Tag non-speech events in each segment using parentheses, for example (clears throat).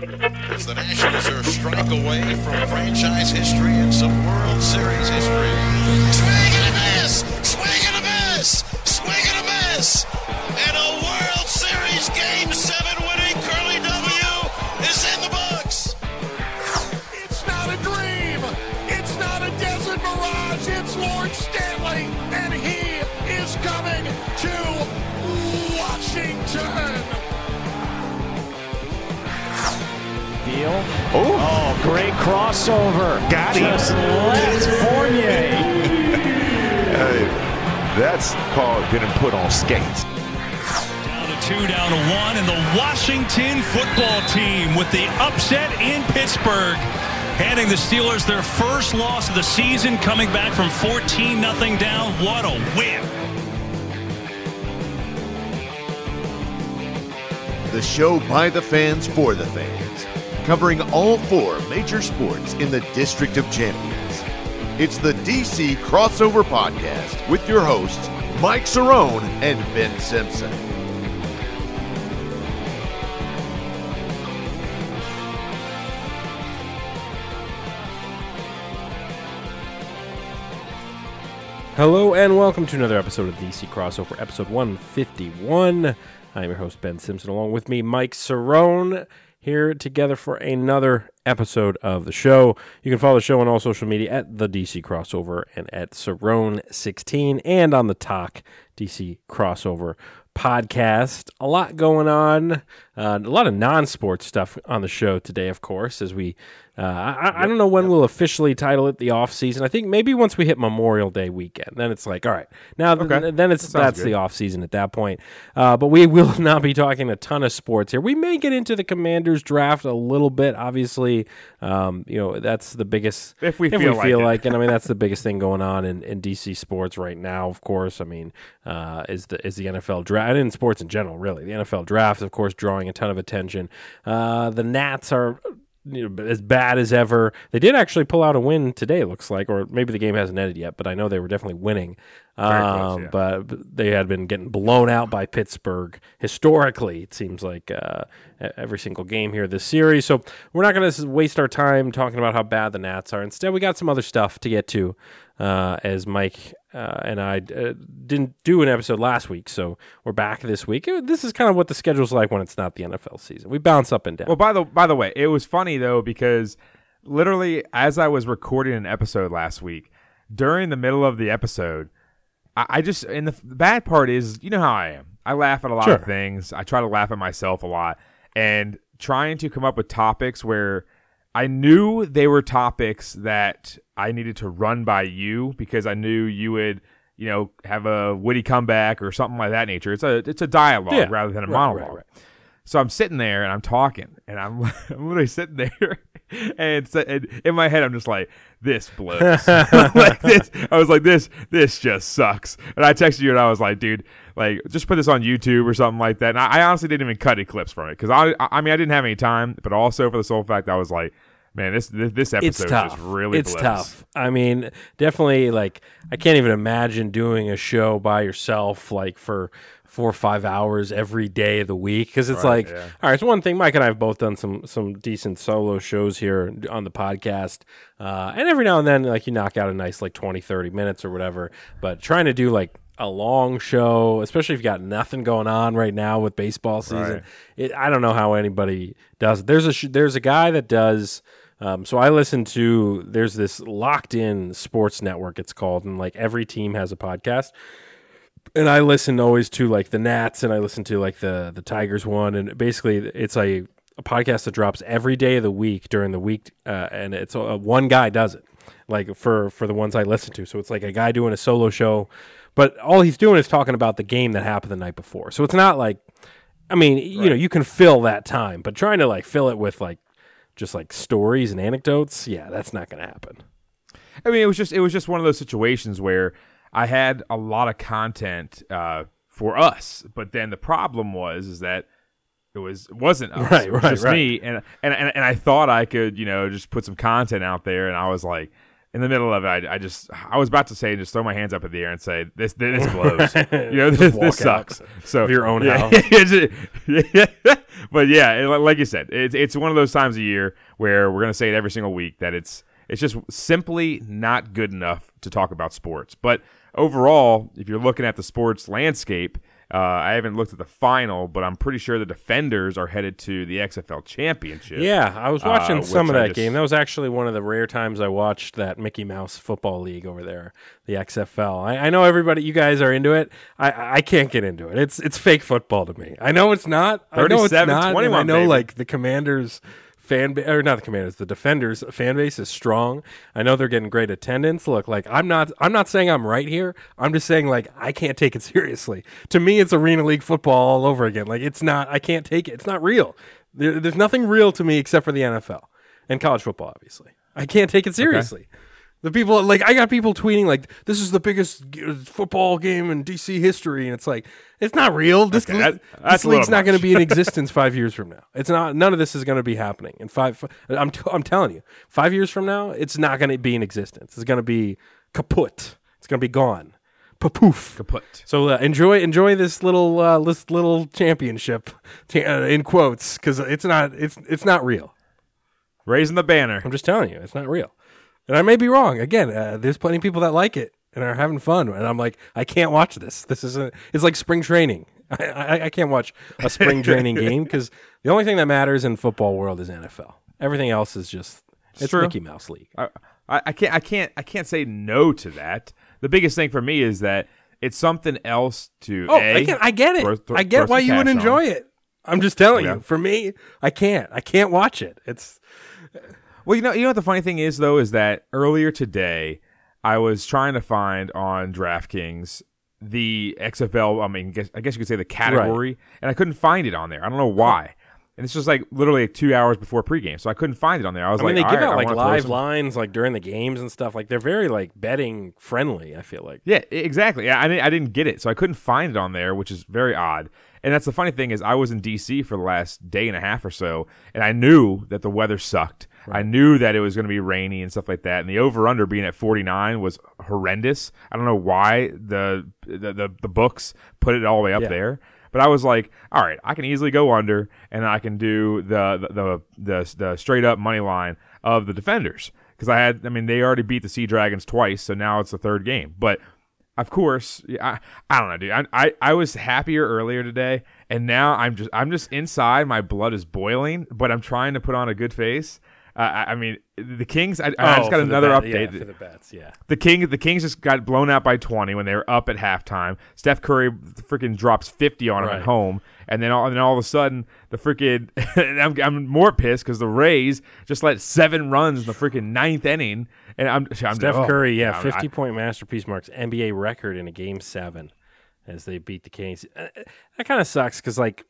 As the Nationals are a strike away from franchise history and some World Series history. Swing and a miss! Swing great crossover. Got him. Just left Fournier. Hey, that's called getting put on skates. Down to two, down to one, and the Washington football team with the upset in Pittsburgh. Handing the Steelers their first loss of the season, coming back from 14 0 down. What a win! The show by the fans for the fans, covering all four major sports in the District of Champions. It's the DC Crossover Podcast with your hosts, Mike Cerrone and Ben Simpson. Hello and welcome to another episode of DC Crossover, episode 151. I'm your host, Ben Simpson, along with me, Mike Cerrone, here together for another episode of the show. You can follow the show on all social media at the DC Crossover and at Cerrone16 and on the Talk DC Crossover podcast. A lot going on, uh, a lot of non sports stuff on the show today, of course, as we. Uh, I, I don't know when we'll officially title it the off season. I think maybe once we hit Memorial Day weekend, then it's like, all right, now th- Okay. then it's That that's good. the off season at that point. Uh, but we will (laughs) not be talking a ton of sports here. We may get into the Commanders draft a little bit. Obviously, um, you know that's the biggest If we if feel we like feel like, and I mean that's the (laughs) biggest thing going on in, in DC sports right now. Of course, I mean uh, is the is the NFL draft and in sports in general. Really, the NFL draft, of course, drawing a ton of attention. Uh, the Nats are. You know, as bad as ever. They did actually pull out a win today. It looks like, or maybe the game hasn't ended yet. But I know they were definitely winning. Very close, Um, yeah. But they had been getting blown out by Pittsburgh historically. It seems like uh, every single game here this series. So we're not going to waste our time talking about how bad the Nats are. Instead, we got some other stuff to get to. Uh, as Mike uh, and I uh, didn't do an episode last week, so we're back this week. This is kind of what the schedule's like when it's not the NFL season. We bounce up and down. Well, by the by the way, it was funny though because literally as I was recording an episode last week, during the middle of the episode, I, I just and the, the bad part is, you know how I am. I laugh at a lot Sure. of things. I try to laugh at myself a lot, and trying to come up with topics where I knew they were topics that I needed to run by you because I knew you would. You know, have a witty comeback or something like that nature. It's a it's a dialogue Yeah. rather than a Right, monologue. right, right. So I'm sitting there and I'm talking and I'm, (laughs) I'm literally sitting there (laughs) and, so- and in my head I'm just like, this blows. (laughs) like this, I was like, this this just sucks. And I texted you and I was like, dude, like just put this on YouTube or something like that. And I, I honestly didn't even cut any clips from it because I I mean I didn't have any time, but also for the sole fact I was like, man, this this, this episode it's tough. just really it's tough. I mean, definitely. Like, I can't even imagine doing a show by yourself, like for four or five hours every day of the week, because it's Right, like, yeah. all right, it's one thing. Mike and I have both done some some decent solo shows here on the podcast, uh, and every now and then, like you knock out a nice like 20, 30 minutes or whatever. But trying to do like a long show, especially if you've got nothing going on right now with baseball season, Right. it, I don't know how anybody does. it. There's a sh- there's a guy that does. Um, so I listen to there's this locked in sports network it's called, and like every team has a podcast. And I listen always to like the Nats, and I listen to like the the Tigers one, and basically it's a, a podcast that drops every day of the week during the week, uh, and it's uh, one guy does it, like for for the ones I listen to. So it's like a guy doing a solo show, but all he's doing is talking about the game that happened the night before. So it's not like I mean, you know, you can fill that time, but trying to like fill it with like just like stories and anecdotes, yeah, that's not going to happen. I mean, it was just it was just one of those situations where I had a lot of content uh, for us, but then the problem was is that it was it wasn't us, (laughs) Right, it was right, just right. me, and, and and and I thought I could you know just put some content out there, and I was like, in the middle of it, I, I just I was about to say just throw my hands up in the air and say this this (laughs) blows. you know, this, this sucks. So your own yeah, house. (laughs) (laughs) but yeah, it- like you said, it's it's one of those times a year where we're gonna say it every single week that it's it's just simply not good enough to talk about sports. But overall, if you're looking at the sports landscape, uh, I haven't looked at the final, but I'm pretty sure the defenders are headed to the XFL championship. Yeah, I was watching Uh, some of that just- game. That was actually one of the rare times I watched that Mickey Mouse football league over there, the XFL. I, I know everybody, you guys are into it. I, I can't get into it. It's it's fake football to me. I know it's not. I know it's not. 21, I know baby. like the Commanders fan ba- or not the Commanders, the Defenders fan base is strong. I know they're getting great attendance. Look, like I'm not I'm not saying I'm right here. I'm just saying like I can't take it (laughs) seriously. To me, it's Arena League football all over again. Like it's not. I can't take it. It's not real. There, there's nothing real to me except for the NFL and college football. Obviously, I can't take it seriously. The people like I got people tweeting like this is the biggest football game in DC history, and it's like it's not real. This, Okay, le- that- this league's not going to be in (laughs) existence five years from now. It's not. None of this is going to be happening in five. I'm t- I'm telling you, five years from now, it's not going to be in existence. It's going to be kaput. It's going to be gone. Papoof. kaput. So uh, enjoy enjoy this little uh, this little championship cha- uh, in quotes because it's not it's it's not real. Raising the banner. I'm just telling you, it's not real. And I may be wrong. Again, uh, there's plenty of people that like it and are having fun. And I'm like, I can't watch this. This isn't. It's like spring training. (laughs) I, I, I can't watch a spring training (laughs) game because the only thing that matters in football world is NFL. Everything else is just it's true. Mickey Mouse League. I, I I can't I can't I can't say no to that. The biggest thing for me is that it's something else to Oh, a, again, I get it. throw- throw- I get why you would enjoy on. it. I'm just telling Yeah. you. For me, I can't. I can't watch it. It's Well, you know, you know what the funny thing is though is that earlier today I was trying to find on DraftKings the XFL. I mean, guess, I guess you could say the category, and I couldn't find it on there. I don't know why. And this was like literally like two hours before pregame, so I couldn't find it on there. I was I like, mean, they give right, out like live lines like during the games and stuff. Like they're very like betting friendly. I feel like. Yeah, exactly. Yeah, I didn't, I didn't get it, so I couldn't find it on there, which is very odd. And that's the funny thing is, I was in DC for the last day and a half or so, and I knew that the weather sucked. I knew that it was going to be rainy and stuff like that. And the over under being at 49 was horrendous. I don't know why the the the, the books put it all the way up Yeah. there. But I was like, all right, I can easily go under, and I can do the the the, the, the straight up money line of the defenders because I had, I mean, they already beat the Sea Dragons twice, so now it's the third game. But of course, I, I don't know, dude. I, I I was happier earlier today, and now I'm just I'm just inside. My blood is boiling, but I'm trying to put on a good face. Uh, I, I mean, the Kings. I, I just got Oh, the another bet- update. yeah, for the bets. Yeah. The King, the Kings just got blown out by 20 when they were up at halftime. Steph Curry freaking drops 50 on him Right. at home, and then all, and then all of a sudden the freaking (laughs) I'm, I'm more pissed because the Rays just let seven runs in the freaking ninth inning, and I'm, I'm Steph oh, Curry, yeah, 50 point masterpiece marks NBA record in a game seven as they beat the Kings. Uh, That kind of sucks because, like,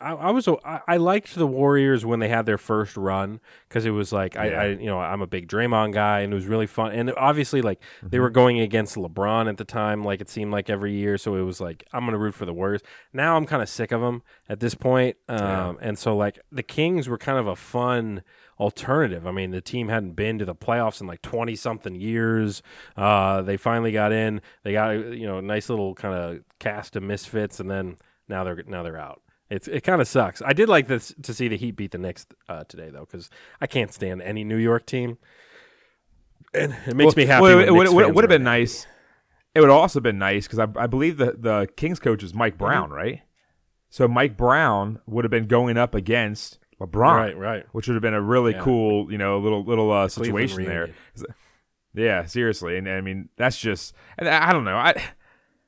I, I was I, I liked the Warriors when they had their first run because it was like I, Yeah. I, you know, I'm a big Draymond guy and it was really fun. And obviously, like, Mm-hmm. they were going against LeBron at the time, like it seemed like every year. So it was like I'm gonna root for the Warriors. Now I'm kind of sick of them at this point. Um, and so like the Kings were kind of a fun alternative. I mean, the team hadn't been to the playoffs in like 20 something years. Uh, they finally got in. They got you know a nice little kind of cast of misfits, and then now they're now they're out. It's it kind of sucks. I did like this to see the Heat beat the Knicks uh, today though, because I can't stand any New York team, and it makes Well- me happy. well, it would, would, would have been happy. nice. It would also been nice because I, I believe the the Kings coach is Mike Brown, right? So Mike Brown would have been going up against LeBron, Right, right. Which would have been a really Yeah. cool, you know, little little uh, situation there. Yeah, seriously, and I mean that's just, and I I don't know, I.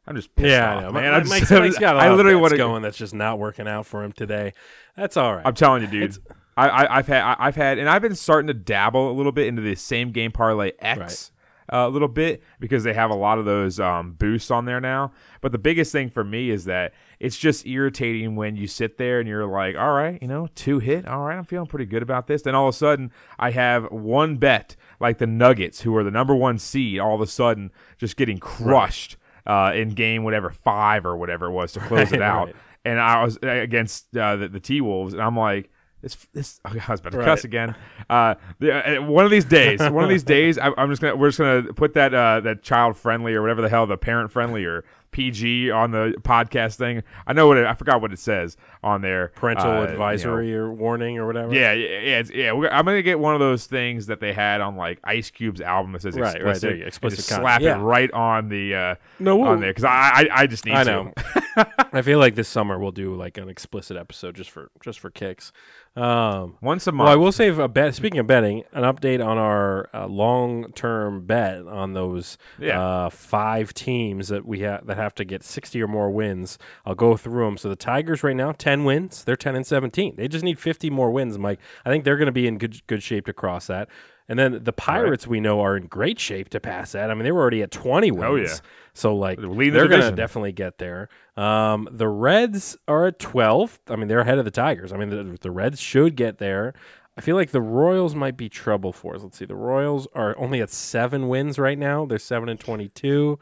I'm just pissed Yeah, off, I know. man. Man, I'm Mike's, (laughs) got a lot I literally want to going that's just not working out for him today. That's all right. I'm telling you, dude. I, I, I've had, I, I've had, and I've been starting to dabble a little bit into the same game parlay X uh, a little bit because they have a lot of those um, boosts on there now. But the biggest thing for me is that it's just irritating when you sit there and you're like, all right, you know, two hit, all right, I'm feeling pretty good about this. Then all of a sudden, I have one bet like the Nuggets, who are the number one seed, all of a sudden just getting crushed uh, in game whatever five or whatever it was to close it (laughs) out right. and I was against uh, the, the T Wolves, and I'm like, this this oh, I was about to Right. cuss again. Uh, the, uh, one of these days, one of these (laughs) days, I, I'm just gonna we're just gonna put that uh that child friendly or whatever the hell the parent friendly or PG on the podcast thing. I know what it, I forgot what it says on there. Parental Uh, you know, advisory or warning or whatever. yeah, yeah, yeah, it's, yeah. we're- I'm gonna get one of those things that they had on like Ice Cube's album that says Right, right, explicit. there you explicit just slap Yeah. it right on the uh, No, on there because I, I I just need I to. know. (laughs) I feel like this summer we'll do like an explicit episode just for just for kicks. Um, Once a month. well, I will say, a bet. Speaking of betting, an update on our uh, long-term bet on those Yeah. uh, five teams that we have that have to get sixty or more wins. I'll go through them. So the Tigers right now, ten wins. They're ten and seventeen. They just need fifty more wins, Mike. I think they're going to be in good good shape to cross that. And then the Pirates, we know, are in great shape to pass that. I mean, they were already at twenty wins. Oh, yeah. So like They're the they're going to definitely get there. Um, the Reds are at 12. I mean, they're ahead of the Tigers. I mean, the, the Reds should get there. I feel like the Royals might be trouble for us. Let's see. The Royals are only at seven wins right now. They're seven and 22.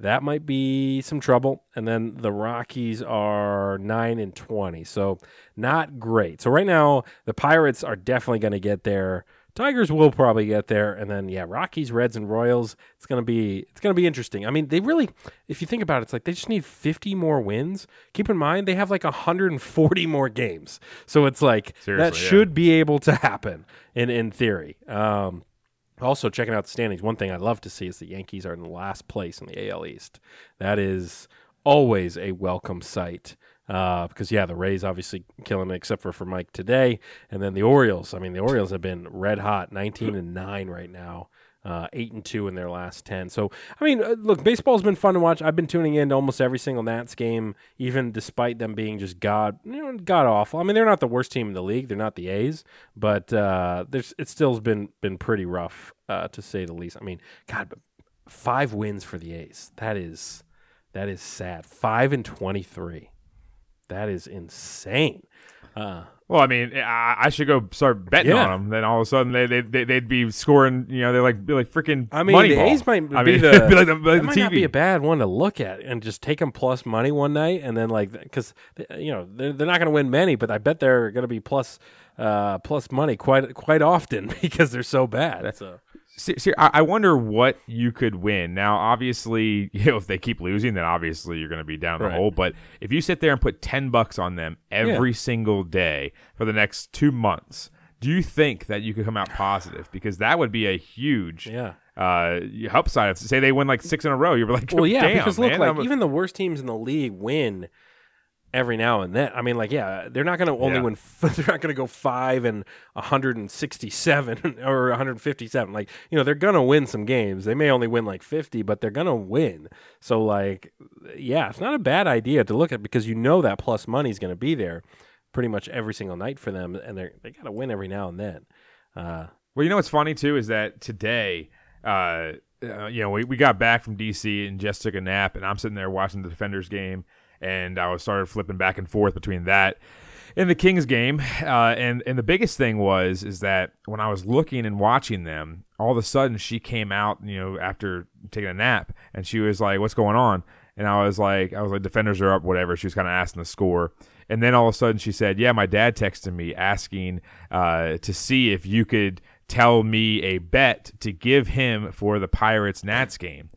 That might be some trouble. And then the Rockies are nine and 20. So not great. So right now, the Pirates are definitely going to get there. Tigers will probably get there, and then yeah, Rockies, Reds, and Royals. It's gonna be it's gonna be interesting. I mean, they really, if you think about it, it's like they just need 50 more wins. Keep in mind they have like 140 more games, so it's like that yeah. should be able to happen in in theory. Um, also, checking out the standings, one thing I'd love to see is the Yankees are in the last place in the AL East. That is always a welcome sight. Uh, because yeah, the Rays obviously killing it, except for for Mike today, and then the Orioles. I mean, the Orioles have been red hot, nineteen and nine right now, uh, eight and two in their last ten. So I mean, uh, look, baseball's been fun to watch. I've been tuning in to almost every single Nats game, even despite them being just god, you know, god awful. I mean, they're not the worst team in the league. They're not the A's, but uh, there's it still's been been pretty rough uh, to say the least. I mean, God, five wins for the A's. That is that is sad. Five and twenty three. That is insane. Uh, Well, I mean, I, I should go start betting Yeah. on them. Then all of a sudden they they they they'd be scoring. You know, they're like be like freaking. I mean, the Moneyball. A's might I be mean, the, (laughs) be like the, like the might not be a bad one to look at and just take them plus money one night and then like because you know they're, they're not going to win many, but I bet they're going to be plus uh, plus money quite quite often (laughs) because they're so bad. So See, see, I I wonder what you could win. Now, obviously, (laughs) you know, if they keep losing, then obviously you're going to be down the Right. hole. But if you sit there and put ten bucks on them every single day for the next two months, do you think that you could come out positive? Because that would be a huge yeah. uh, upside. Say they win like six in a row, you're like, Well, yeah, damn, because look, man, like a- even the worst teams in the league win every now and then. I mean, like, yeah, they're not going to only Yeah. win. F- (laughs) they're not going to go five and 167 (laughs) or 157. Like, you know, they're going to win some games. They may only win like 50, but they're going to win. So, like, yeah, it's not a bad idea to look at because you know that plus money is going to be there pretty much every single night for them, and they're they got to win every now and then. Uh, Well, you know what's funny too is that today, uh, uh, you know, we, we got back from DC and just took a nap, and I'm sitting there watching the Defenders game, and I was started flipping back and forth between that and the Kings game, uh, and and the biggest thing was is that when I was looking and watching them, all of a sudden she came out, you know, after taking a nap, and she was like, "What's going on?" And I was like, I was like, defenders are up, whatever. She was kind of asking the score. And then all of a sudden she said, yeah, my dad texted me asking uh, to see if you could tell me a bet to give him for the Pirates Nats game.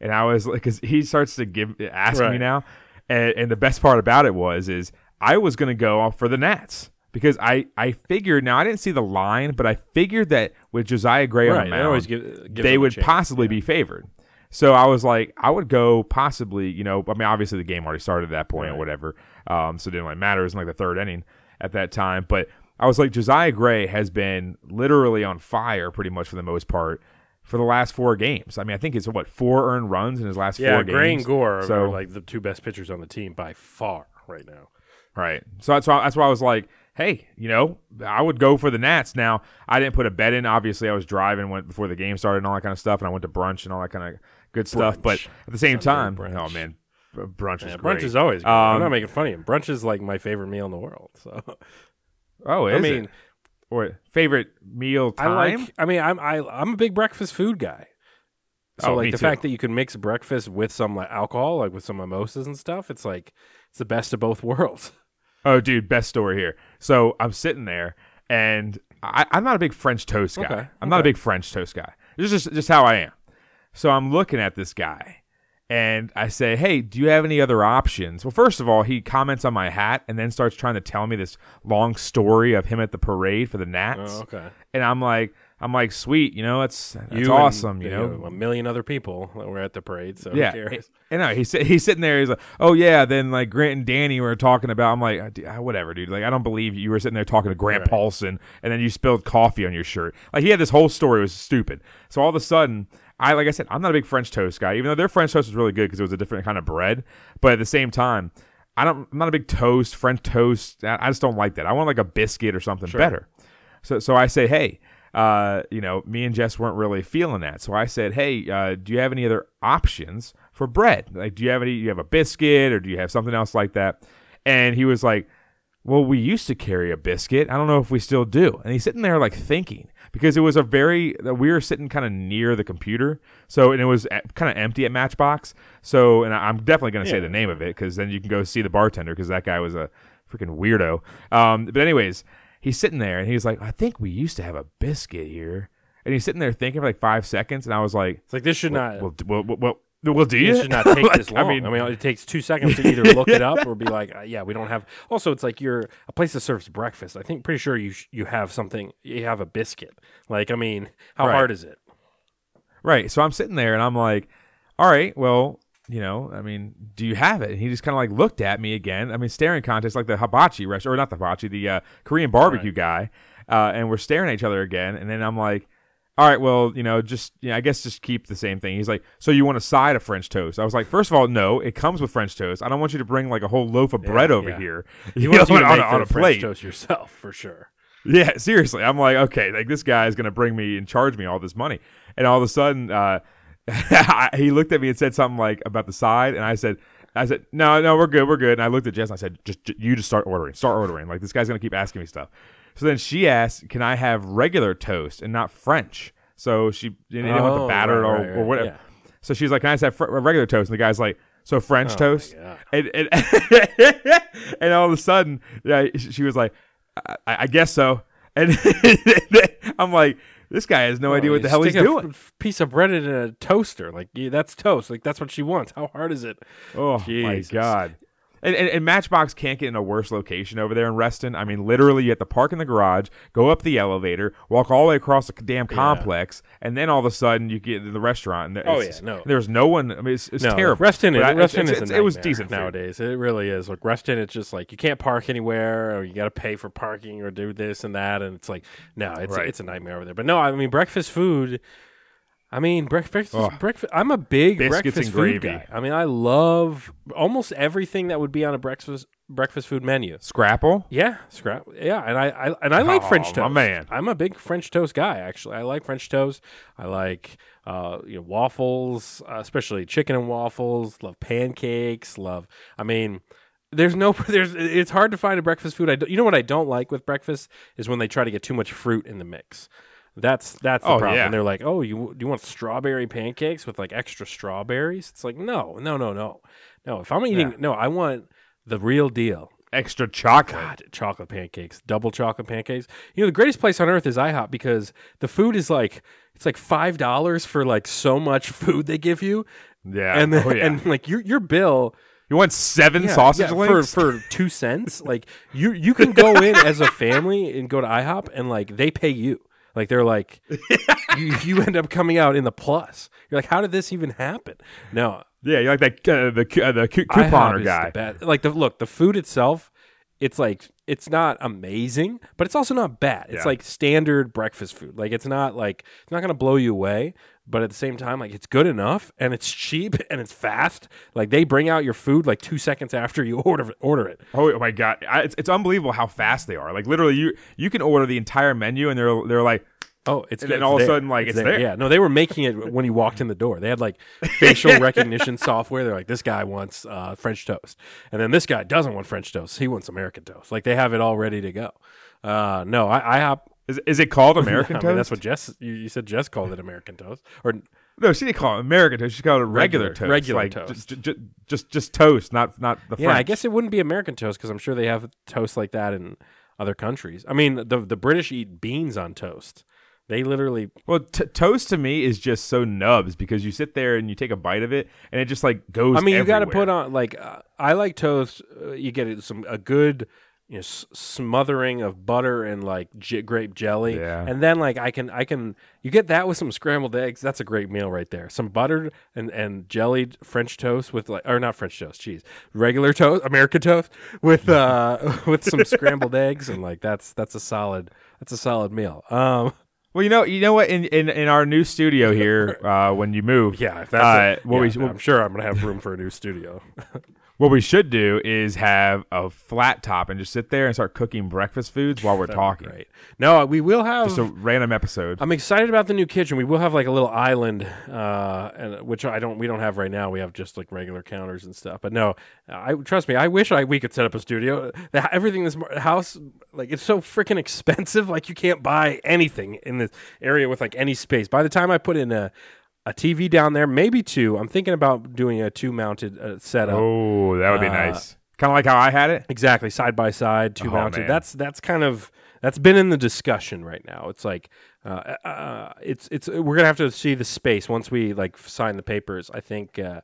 And I was like, because he starts to give ask me now. And, and the best part about it was, is I was going to go off for the Nats because I, I figured, now I didn't see the line, but I figured that with Josiah Gray on the They mound, give, give they would possibly be favored. So I was like, I would go possibly, you know, I mean, obviously the game already started at that point or whatever. Um, so it didn't really matter. It was like the third inning at that time. But I was like, Josiah Gray has been literally on fire pretty much for the most part for the last four games. I mean, I think it's what, four earned runs in his last Yeah, four Gray games. Yeah, and Gore So- are like the two best pitchers on the team by far right now. Right. So that's why that's why I was like, hey, you know, I would go for the Nats. Now I didn't put a bet in. Obviously, I was driving went before the game started and all that kind of stuff, and I went to brunch and all that kind of good stuff. But at the same time, Sunday brunch. oh man, brunch is Yeah, great. brunch is always good. I'm Um, not making fun of him. Brunch is like my favorite meal in the world. So Oh, is I mean, it? Or favorite meal I time? like. I mean, I'm I, I'm a big breakfast food guy. So Oh, like the too. fact that you can mix breakfast with some like alcohol, like with some mimosas and stuff, it's like it's the best of both (laughs) worlds. Oh, dude, best story here. So I'm sitting there, and I, I'm not a big French toast guy. Okay, I'm not a big French toast guy. This is just just how I am. So I'm looking at this guy, and I say, "Hey, do you have any other options?" Well, first of all, he comments on my hat, and then starts trying to tell me this long story of him at the parade for the Nats. Oh, okay. And I'm like, I'm like, sweet, you know, it's that's You and, awesome, you know. a million other people that were at the parade. So Yeah, who cares? (laughs) and no, he's he's sitting there. He's like, "Oh yeah." Then like Grant and Danny were talking about. I'm like, "Uh, dude, uh, whatever, dude. Like, I don't believe you. You were sitting there talking to Grant Right. Paulson, and then you spilled coffee on your shirt. Like, he had this whole story. It was stupid. So all of a sudden, I like I said, I'm not a big French toast guy. Even though their French toast was really good because it was a different kind of bread. But at the same time, I don't. I'm not a big toast French toast. I just don't like that. I want like a biscuit or something better. So so I say, hey, uh, you know, me and Jess weren't really feeling that. So I said, hey, uh, do you have any other options for bread? Like, do you have any? You have a biscuit or do you have something else like that? And he was like, well, we used to carry a biscuit. I don't know if we still do. And he's sitting there like thinking because it was a very we were sitting kind of near the computer, so and it was kind of empty at Matchbox. So, and I'm definitely going to say the name of it because then you can go see the bartender because that guy was a freaking weirdo. Um, but anyways, he's sitting there and he's like, I think we used to have a biscuit here. And he's sitting there thinking for like five seconds, and I was like, It's like this should not. "Well, well, well, well, do you?" It should not take (laughs) Like, this long. I mean, I mean, it takes two seconds to either look it up or be like, uh, "Yeah, we don't have." Also, it's like you're a place that serves breakfast. I think pretty sure you sh- you have something. You have a biscuit. Like, I mean, how Right. hard is it? Right. So I'm sitting there and I'm like, all right, well, you know, I mean, do you have it? And he just kind of like looked at me again. I mean, staring contest like the hibachi restaurant, or not the hibachi, the uh, Korean barbecue guy. Uh, and we're staring at each other again. And then I'm like, all right, well, you know, just, you know, I guess just keep the same thing. He's like, so you want a side of French toast? I was like, first of all, no, it comes with French toast. I don't want you to bring like a whole loaf of bread over yeah. here. (laughs) You want know, you to on, make on the a French plate. toast yourself for sure. Yeah, (laughs) seriously. I'm like, okay, like this guy is going to bring me and charge me all this money. And all of a sudden, uh, (laughs) he looked at me and said something like about the side. And I said, I said, no, no, we're good. We're good. And I looked at Jess and I said, just, ju- you just start ordering, start ordering. Like this guy's going to keep asking me stuff. So then she asked, can I have regular toast and not French? So she didn't want the Oh, batter right, or, right, or whatever. yeah. So she's like, can I just have fr- regular toast? And the guy's like, so French Oh, toast? God. And, and, (laughs) and all of a sudden, yeah, she was like, I, I guess so. And (laughs) I'm like, this guy has no idea what the hell he's stick a doing. f- piece of bread in a toaster. Like yeah, that's toast. Like that's what she wants. How hard is it? Oh Jesus. my god! And, and, and Matchbox can't get in a worse location over there in Reston. I mean, literally, you have to park in the garage, go up the elevator, walk all the way across the damn complex, and then all of a sudden you get to the restaurant. And Oh, yeah, no. there's no one. I mean, it's, it's no, terrible. Reston is I- Reston it's- is a it's- it was decent food. nowadays. It really is. Like Reston, it's just like you can't park anywhere, or you got to pay for parking, or do this and that, and it's like no, it's Right. it's a nightmare over there. But no, I mean breakfast food. I mean breakfast. Ugh. Breakfast. I'm a big Biscuits breakfast and food guy. I mean, I love almost everything that would be on a breakfast breakfast food menu. Scrapple. Yeah, scrap. Yeah, and I, I and I like Oh, French my toast. man. I'm a big French toast guy. Actually, I like French toast. I like uh, you know waffles, uh, especially chicken and waffles. Love pancakes. Love. I mean, there's no. (laughs) There's. It's hard to find a breakfast food. I. You know what I don't like with breakfast is when they try to get too much fruit in the mix. That's that's the Oh, problem. yeah. They're like, oh, you do you want strawberry pancakes with like extra strawberries? It's like, no, no, no, no, no. If I'm eating, Yeah. no, I want the real deal. Extra chocolate. God, chocolate pancakes, double chocolate pancakes. You know, the greatest place on earth is IHOP because the food is like it's like five dollars for like so much food they give you, Yeah. and then, oh, yeah. and like your your bill you want seven yeah, sausage yeah, links? for for two cents. (laughs) like you you can go in as a family and go to IHOP and like they pay you. Like they're like (laughs) you, you end up coming out in the plus. You're like, how did this even happen? No, yeah, you're like that uh, the uh, the couponer guy. The. Like the look, the food itself, it's like it's not amazing, but it's also not bad. It's Yeah. like standard breakfast food. Like it's not like it's not gonna blow you away, but at the same time, like it's good enough and it's cheap (laughs) and it's fast. Like they bring out your food like two seconds after you (laughs) order order it. Oh, oh my god, I, it's, it's unbelievable how fast they are. Like literally, you you can order the entire menu, and they're they're like, Oh, it's And then it's all of a sudden, like, it's there. Yeah, no, they were making it when you walked in the door. They had like (laughs) facial recognition software. They're like, this guy wants uh, French toast, and then this guy doesn't want French toast. He wants American toast. Like they have it all ready to go. Uh, no, I, hop Is is it called (laughs) American I toast? mean, that's what Jess. You, you said Jess called it American toast, or no, she didn't call it American toast. She called it regular, Regular- toast. regular like, toast. Just, just, just, just toast, not not the French. yeah. I guess it wouldn't be American toast because I'm sure they have toast like that in other countries. I mean, the the British eat beans on toast. They literally Well, t- toast to me is just so nubs because you sit there and you take a bite of it and it just like goes. I mean, you got to put on like uh, I like toast. Uh, you get it- some a good you know s- smothering of butter and like j- grape jelly, Yeah. and then like I can I can you get that with some scrambled eggs. That's a great meal right there. Some buttered and and jellied French toast with like or not French toast, cheese, regular toast, American toast with uh (laughs) with some scrambled eggs, and like that's that's a solid that's a solid meal. Um, Well, you know, you know what? In in, in our new studio (laughs) here, uh, when you move, yeah, if that's uh, it, what yeah, we I'm sure I'm gonna have room for a new studio. (laughs) what we should do is have a flat top and just sit there and start cooking breakfast foods while we're talking. Great. No, we will have Just a random episode. I'm excited about the new kitchen. We will have like a little island, uh, and which I don't. We don't have right now. We have just like regular counters and stuff. But no, I trust me. I wish I we could set up a studio. The, everything in this house, like it's so freaking expensive. Like you can't buy anything in this area with like any space. By the time I put in a a TV down there, maybe two. I'm thinking about doing a two mounted uh, setup. oh, that would be Uh, nice. Kind of like how I had it. Exactly, side by side, two Oh, mounted. man. That's that's kind of that's been in the discussion right now. It's like uh, uh, it's it's we're gonna have to see the space once we like sign the papers. I think. Uh,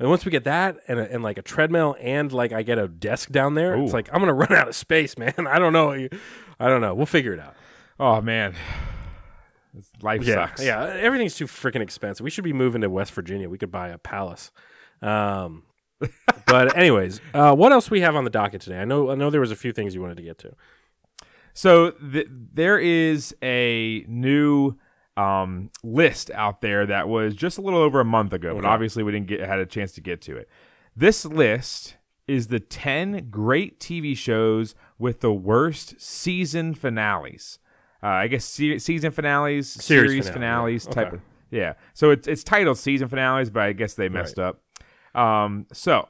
and once we get that and, a, and like a treadmill and like I get a desk down there, it's like I'm gonna (laughs) run out of space, man. I don't know. I don't know. We'll figure it out. Oh man, life Yeah, sucks. yeah. Everything's too freaking expensive. We should be moving to West Virginia. We could buy a palace. Um, (laughs) but anyways, uh, what else we have on the docket today? I know I know there was a few things you wanted to get to. So th- there is a new um, list out there that was just a little over a month ago, but obviously we didn't get had a chance to get to it. This list is the ten great TV shows with the worst season finales. Uh, I guess se- season finales, Series series, finale, finales yeah. type Okay. of yeah. So it's it's titled season finales, but I guess they messed up. Um, so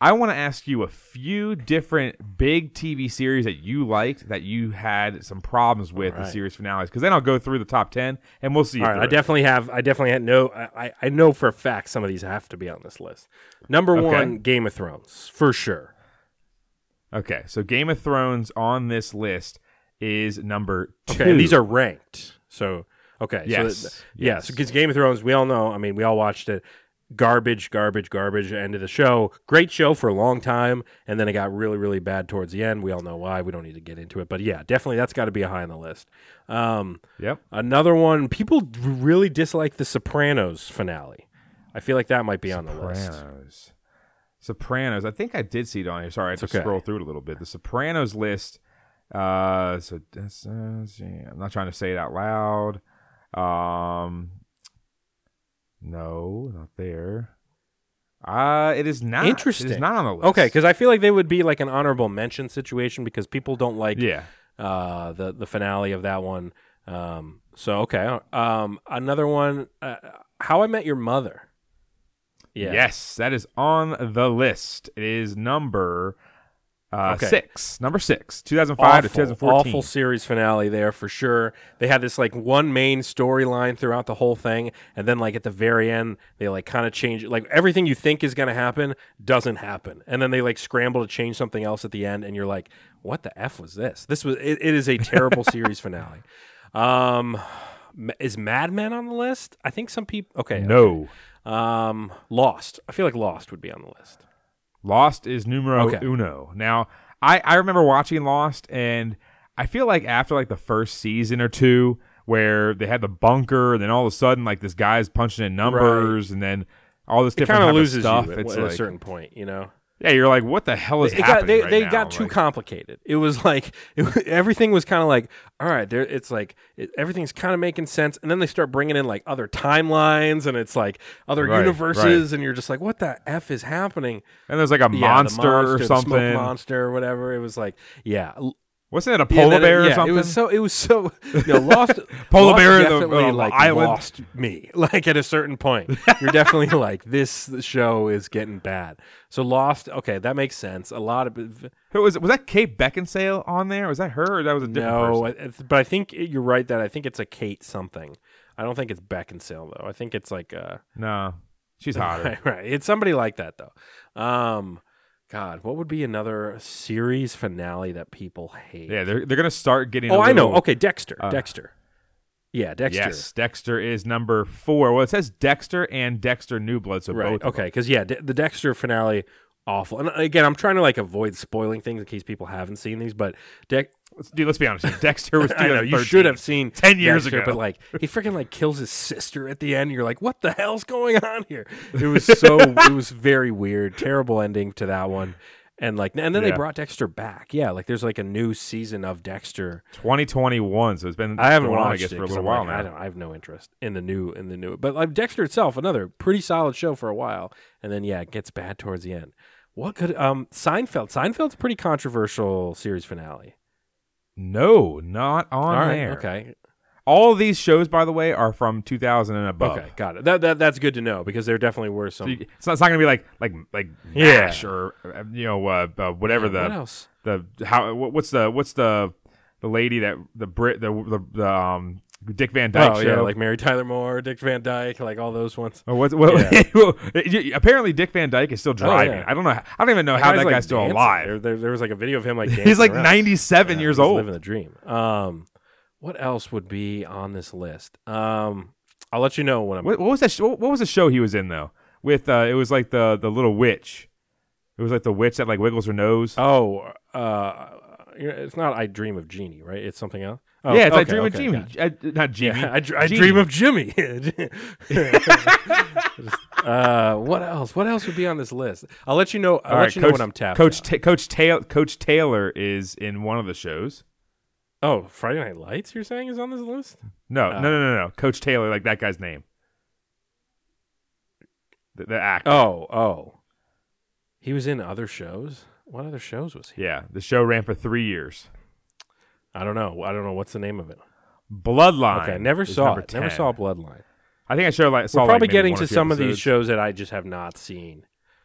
I want to ask you a few different big TV series that you liked that you had some problems with the series finales, because then I'll go through the top ten and we'll see. All right, I definitely have. I definitely had no. I, I know for a fact some of these have to be on this list. Number Okay. one, Game of Thrones for sure. Okay, so Game of Thrones on this list is number two. Okay, and these are ranked. So okay, Yes, so th- yeah, yes. because Game of Thrones, we all know. I mean, we all watched it. Garbage, garbage, garbage. End of the show. Great show for a long time, and then it got really, really bad towards the end. We all know why. We don't need to get into it, but yeah, definitely that's got to be a high on the list. Um, Yep. another one. People really dislike the Sopranos finale. I feel like that might be on the list. Sopranos. Sopranos. I think I did see it on here. Sorry, I had to okay. scroll through it a little bit. The Sopranos list. Uh, so that's, I'm not trying to say it out loud. Um, no, not there. Uh, it is not. Interesting. is not on the list. Okay, because I feel like they would be like an honorable mention situation because people don't like yeah. uh, the the finale of that one. Um, so okay, um, another one, uh, How I Met Your Mother. Yeah. Yes, that is on the list. It is number uh, Okay. six. Number six. 2005 to Awful, 2014. awful series finale there for sure. They had this like one main storyline throughout the whole thing, and then like at the very end, they like kind of change it. Like everything you think is going to happen doesn't happen, and then they like scramble to change something else at the end, and you're like, "What the f was this?" This was it, it is a terrible (laughs) series finale. Um, is Mad Men on the list? I think some people. Okay, No. Um, Lost. I feel like Lost would be on the list. Lost is numero Okay. uno. Now, I, I remember watching Lost, and I feel like after like the first season or two, where they had the bunker, and then all of a sudden, like this guy's punching in numbers, and then all this It different kind of loses stuff. you at, it's at like, a certain point, you know. Yeah, you're like, what the hell is it got, happening? they right they now? got too Like, complicated. It was (laughs) like it, everything was kind of like all right, there. It's like it, everything's kind of making sense, and then they start bringing in like other timelines, and it's like other Right, universes, and you're just like, what the f is happening? and there's like a Yeah, the monster, or something. monster, or whatever. It was like, yeah, Wasn't it a Yeah, polar it- bear or yeah, something? It was so. It was so. No, (laughs) lost. Polar Lost bear the- the like island. lost me. (laughs) Like at a certain point, you're definitely (laughs) like this show is getting bad. So lost. Okay, that makes sense. A lot of Who was it? Was that Kate Beckinsale on there? Was that her or that was a different no, person? I- but I think you're right that I think it's a Kate something. I don't think it's Beckinsale though. I think it's like uh No, she's hotter. right, right. It's somebody like that though. Um, God, what would be another series finale that people hate? yeah, they're they're gonna start getting. Oh, I I know. Okay, Dexter. uh, Dexter. Yeah, Dexter. Yes, Dexter is number four. Well, it says Dexter and Dexter New Blood, so Right. both. Okay. Because yeah, De- the Dexter finale awful. And again, I'm trying to like avoid spoiling things in case people haven't seen these. But Dex, Let's, dude, let's be honest. here. Dexter was. (laughs) I know you should have seen 10 years Dexter, ago. But like he freaking like kills his sister at the end. You're like, what the hell's going on here? It was so. it was very weird. Terrible ending to that one. And like, and then they brought Dexter back. Yeah, like there's like a new season of Dexter. 2021. So it's been. I haven't going on, watched I guess, it for a little while like, I now. don't. I have no interest in the new in the new. But like Dexter itself, another pretty solid show for a while, and then yeah, it gets bad towards the end. What could um Seinfeld? Seinfeld's a pretty controversial series finale. No, not on All right, there. okay, All these shows, by the way, are from 2000 and above. okay, got it. That, that that's good to know because there definitely were some. So you- it's not, it's not going to be like like like Yeah. Mash or uh, you know uh, uh, whatever the what else? the how what's the what's the the lady that the Brit the the, the um Dick Van Dyke Oh show. yeah, like Mary Tyler Moore, Dick Van Dyke, like all those ones. Or what's, (laughs) well, Yeah. apparently Dick Van Dyke is still driving. yeah. I don't know. I don't even know how that like, guy's still dancing. alive. There, there, there was like a video of him like (laughs) He's like around. 97 Yeah, years he's old. living the dream. Um, what else would be on this list? Um, I'll let you know when I'm. What, what was that? Sh- what what was the show he was in though? With uh, it was like the the little witch. It was like the witch that like wiggles her nose. Oh, uh, it's not I Dream of Jeannie, right? It's something else. Oh, yeah, it's like okay, Dream of Jimmy, uh, not Jimmy. Yeah, I, dr- I dream of Jimmy. (laughs) uh, what else? What else would be on this list? I'll let you know. I'll All let right, you Coach, know when I'm tapped. Coach. Ta- Coach Taylor Coach Taylor is in one of the shows. oh, Friday Night Lights. You're saying is on this list? No, Uh, no, no, no, no. Coach Taylor, like that guy's name. The, the actor. Oh, oh. He was in other shows. What other shows was he? Yeah, the show ran for three years. I don't know. I don't know what's the name of it. Bloodline. Okay, never is saw number it. Never 10. saw Bloodline. I think I showed like saw We're probably maybe getting to some of these shows that I just have not seen.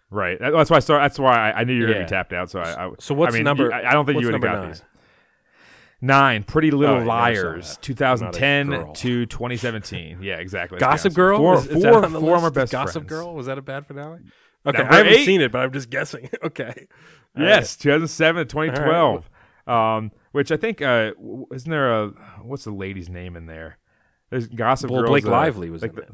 Right. That's why I started. That's why I, I knew you were gonna be tapped out. So I. I So what's I mean, number- you- I, I don't think you would have got nine? these. Nine. Pretty Little Oh, yeah, I Liars, 2010 Not a girl. to 2017. Yeah, exactly. Gossip. Girl. Four, is, is four the former best Gossip friends. Girl. Was that a bad finale? Okay, Number I haven't eight. seen it, but I'm just guessing. (laughs) okay. All Yes, 2007 to All right. 2012. Um, which I think uh, isn't there a what's the lady's name in there? There's Gossip Well, Girl. Blake Lively was in the, it.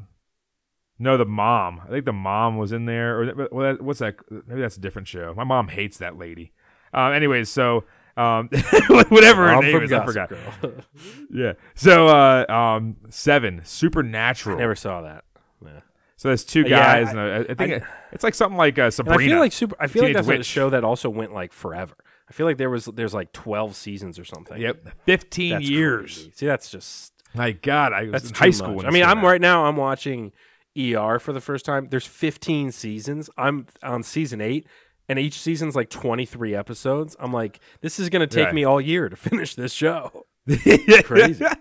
No, the mom. I think the mom was in there. Or well, that- what's that? Maybe that's a different show. My mom hates that lady. Um, anyways, so um, (laughs) whatever her I'm name is, I forgot. (laughs) Yeah. So uh, um, seven Supernatural. Never saw that. Yeah. So there's two Yeah, guys, I- and I, I think I- it's like something like uh, Sabrina. I feel like super. I feel like that's a show that also went like forever. I feel like there was there's like 12 seasons or something. Yep, 15 That's years. crazy. See, that's just My God, I was that's in too high school. much. when I mean, I'm out. right now. I'm watching ER for the first time. There's 15 seasons. I'm on season eight, and each season's like 23 episodes. I'm like, this is gonna take Right. me all year to (laughs) finish this show. (laughs) Crazy. (laughs)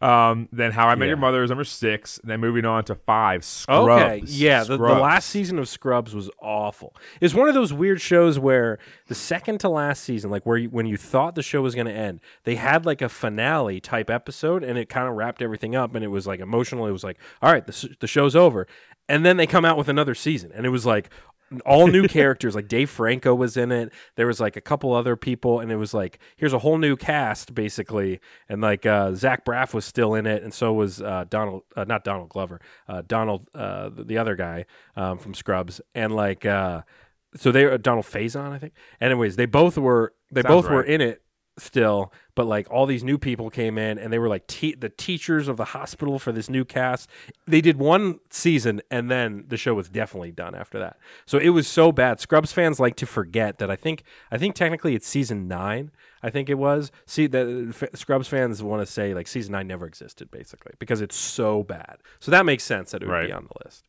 Um, then How I Met Yeah. Your Mother is number six. Then moving on to five. Scrubs. Okay, yeah. The, the last season of Scrubs was awful. It's one of those weird shows where the second to last season, like where you, when you thought the show was going to end, they had like a finale type episode, and it kind of wrapped everything up, and it was like emotional. It was like, all right, the, the show's over, and then they come out with another season, and it was like all new (laughs) characters. Like Dave Franco was in it. There was like a couple other people, and it was like here's a whole new cast basically, and like uh, Zach Braff was still in it, and so was uh, Donald, uh, not Donald Glover, uh, Donald, uh, the the other guy um, from Scrubs, and like uh, so they uh, Donald Faison, I think. Anyways, they both were they Sounds both were in it still, but like all these new people came in and they were like te- the teachers of the hospital for this new cast. They did one season and then the show was definitely done after that. So it was so bad. Scrubs fans like to forget that I think I think technically it's season 9. I think it was. See that f- Scrubs fans want to say like season 9 never existed basically because it's so bad. So that makes sense that it would be on the list.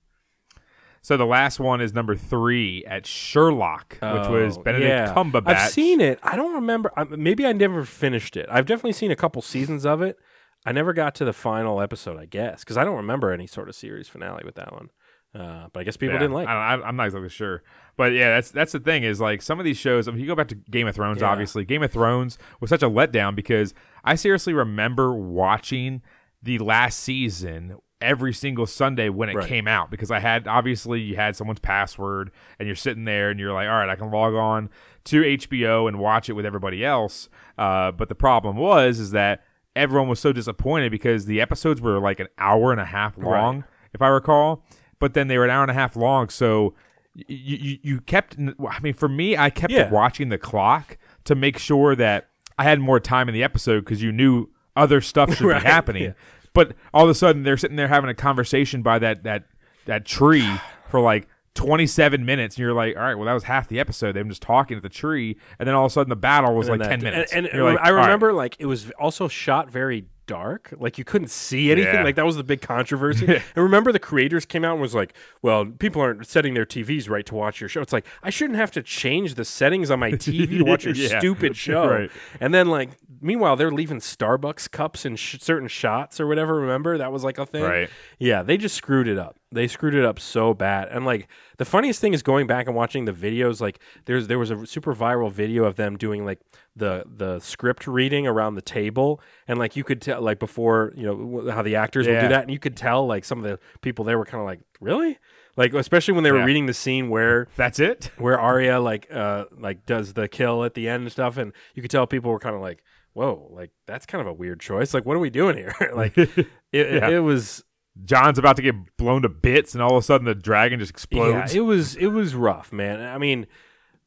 So the last one is number three at Sherlock, which was Oh, Benedict yeah. Cumberbatch. I've seen it. I don't remember. Maybe I never finished it. I've definitely seen a couple seasons of it. I never got to the final episode, I guess, because I don't remember any sort of series finale with that one. Uh, but I guess people Yeah, didn't like. it. I, I'm not exactly sure, but yeah, that's that's the thing is like some of these shows. I mean, you go back to Game of Thrones, Yeah. obviously. Game of Thrones was such a letdown because I seriously remember watching the last season every single Sunday when it Right. came out because I had obviously you had someone's password and you're sitting there and you're like, all right, I can log on to HBO and watch it with everybody else. Uh, but the problem was is that everyone was so disappointed because the episodes were like an hour and a half long, if I recall. But then they were an hour and a half long, so you you, you kept. I mean, for me, I kept Yeah. watching the clock to make sure that I had more time in the episode because you knew other stuff should (laughs) Right, be happening. yeah. But all of a sudden, they're sitting there having a conversation by that that that tree for like 27 minutes, and you're like, all right, well, that was half the episode. Them just talking at the tree, and then all of a sudden, the battle was like that- 10 minutes. And, and You're like, I all right. remember like it was also shot very dark. Like you couldn't see anything. Yeah. Like that was the big controversy. (laughs) and remember the creators came out and was like, "Well, people aren't setting their TVs right to watch your show." It's like I shouldn't have to change the settings on my (laughs) TV to watch your Yeah. stupid (laughs) show. Right. And then like meanwhile they're leaving Starbucks cups in sh- certain shots or whatever. Remember that was like a thing. Right. Yeah, they just screwed it up. They screwed it up so bad. And like the funniest thing is going back and watching the videos. Like there's there was a super viral video of them doing like the the script reading around the table, and like you could tell like before you know how the actors would do that, and you could tell like some of the people there were kind of like really like especially when they were Yeah. reading the scene where That's it. where Arya like uh like does the kill at the end and stuff, and you could tell people were kind of like. Whoa, like that's kind of a weird choice. Like, what are we doing here? (laughs) like, it, (laughs) Yeah. it was Jon's about to get blown to bits, and all of a sudden, the dragon just explodes. yeah, it was it was rough, man. I mean,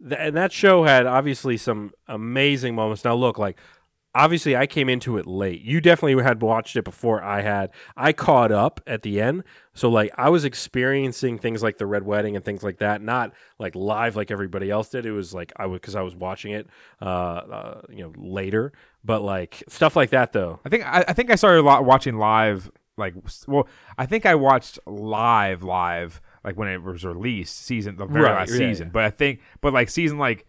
th- and that show had obviously some amazing moments. Now, look, like obviously, I came into it late. You definitely had watched it before I had. I caught up at the end, so like I was experiencing things like the Red Wedding and things like that, not like live like everybody else did. It was like I was because I was watching it, uh, uh, you know, later. But like stuff like that, though. I think I, I think I started a watching live. Like, well, I think I watched live, live, like when it was released, season the very Right, last yeah, season. yeah. But I think, but like season like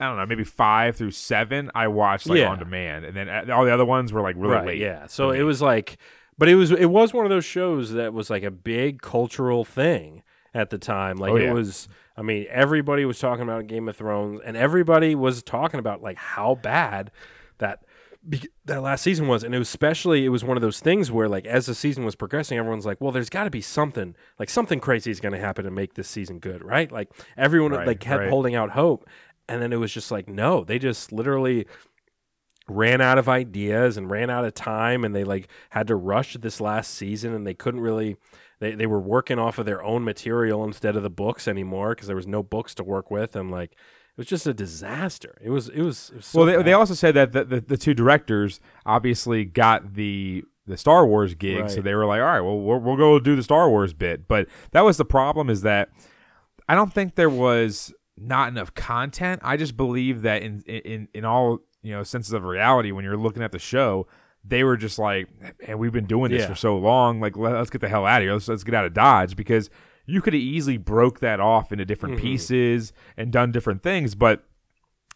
i don't know, maybe five through seven, I watched like Yeah. on demand, and then uh, all the other ones were like really right, late. Yeah. So it was like, but it was it was one of those shows that was like a big cultural thing at the time. Like Oh, it was. I mean, everybody was talking about Game of Thrones, and everybody was talking about like how bad that be- that last season was, and it was especially it was one of those things where like as the season was progressing, everyone's like, well, there's got to be something like something crazy is going to happen to make this season good, right? Like everyone Right, like kept right. holding out hope, and then it was just like no, they just literally ran out of ideas and ran out of time and they like had to rush this last season and they couldn't really they, they were working off of their own material instead of the books anymore because there was no books to work with and like it was just a disaster it was it was, it was so well, they, bad. they also said that the, the, the two directors obviously got the the Star Wars gig, so they were like, "All right, well, we'll, we'll go do the Star Wars bit." But that was the problem: is that I don't think there was not enough content. I just believe that in in in all you know senses of reality, when you're looking at the show, they were just like, "Man, we've been doing this Yeah. for so long. Like, let, us get the hell out of here. Let's let's get out of Dodge." Because you could have easily broke that off into different Mm-hmm. pieces and done different things, but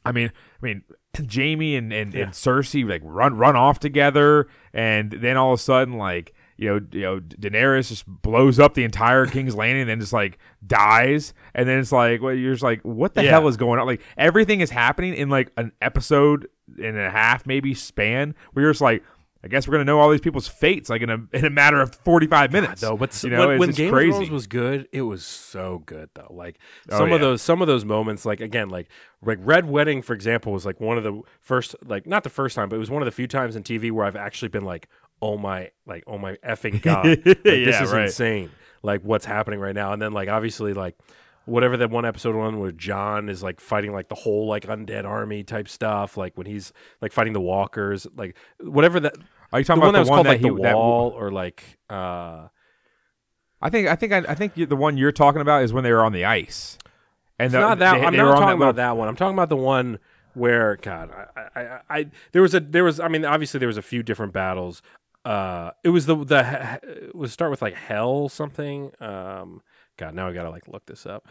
I mean, I mean, (clears throat) Jaime and, and, and Cersei like run run off together, and then all of a sudden, like you know, you know, Daenerys just blows up the entire (coughs) King's Landing, and then just like dies, and then it's like, well, you're just like, what the Yeah. hell is going on? Like everything is happening in like an episode and a half, maybe span, where you're just like. I guess we're gonna know all these people's fates like in a in a matter of forty five minutes. though but you know, when, when Game crazy. of Thrones was good it was so good though like Oh, some of those some of those moments like again like like Red Wedding for example was like one of the first like not the first time but it was one of the few times in TV where I've actually been like oh my like oh my effing (laughs) god like, this Yeah, is right. insane like what's happening right now and then like obviously like whatever that one episode one where Jon is like fighting like the whole like undead army type stuff like when he's like fighting the walkers like whatever that Are you talking the about one that was the one called that like he the that- wall or like uh I think I think I, I think the one you're talking about is when they were on the ice. And It's the- not that. they- I'm they not talking that about that one. I'm talking about the one where God, I, I, I, there was a, there was. I mean, obviously there was a few different battles. Uh, it was the the it was start with like hell something. Um, God, now I gotta like look this up.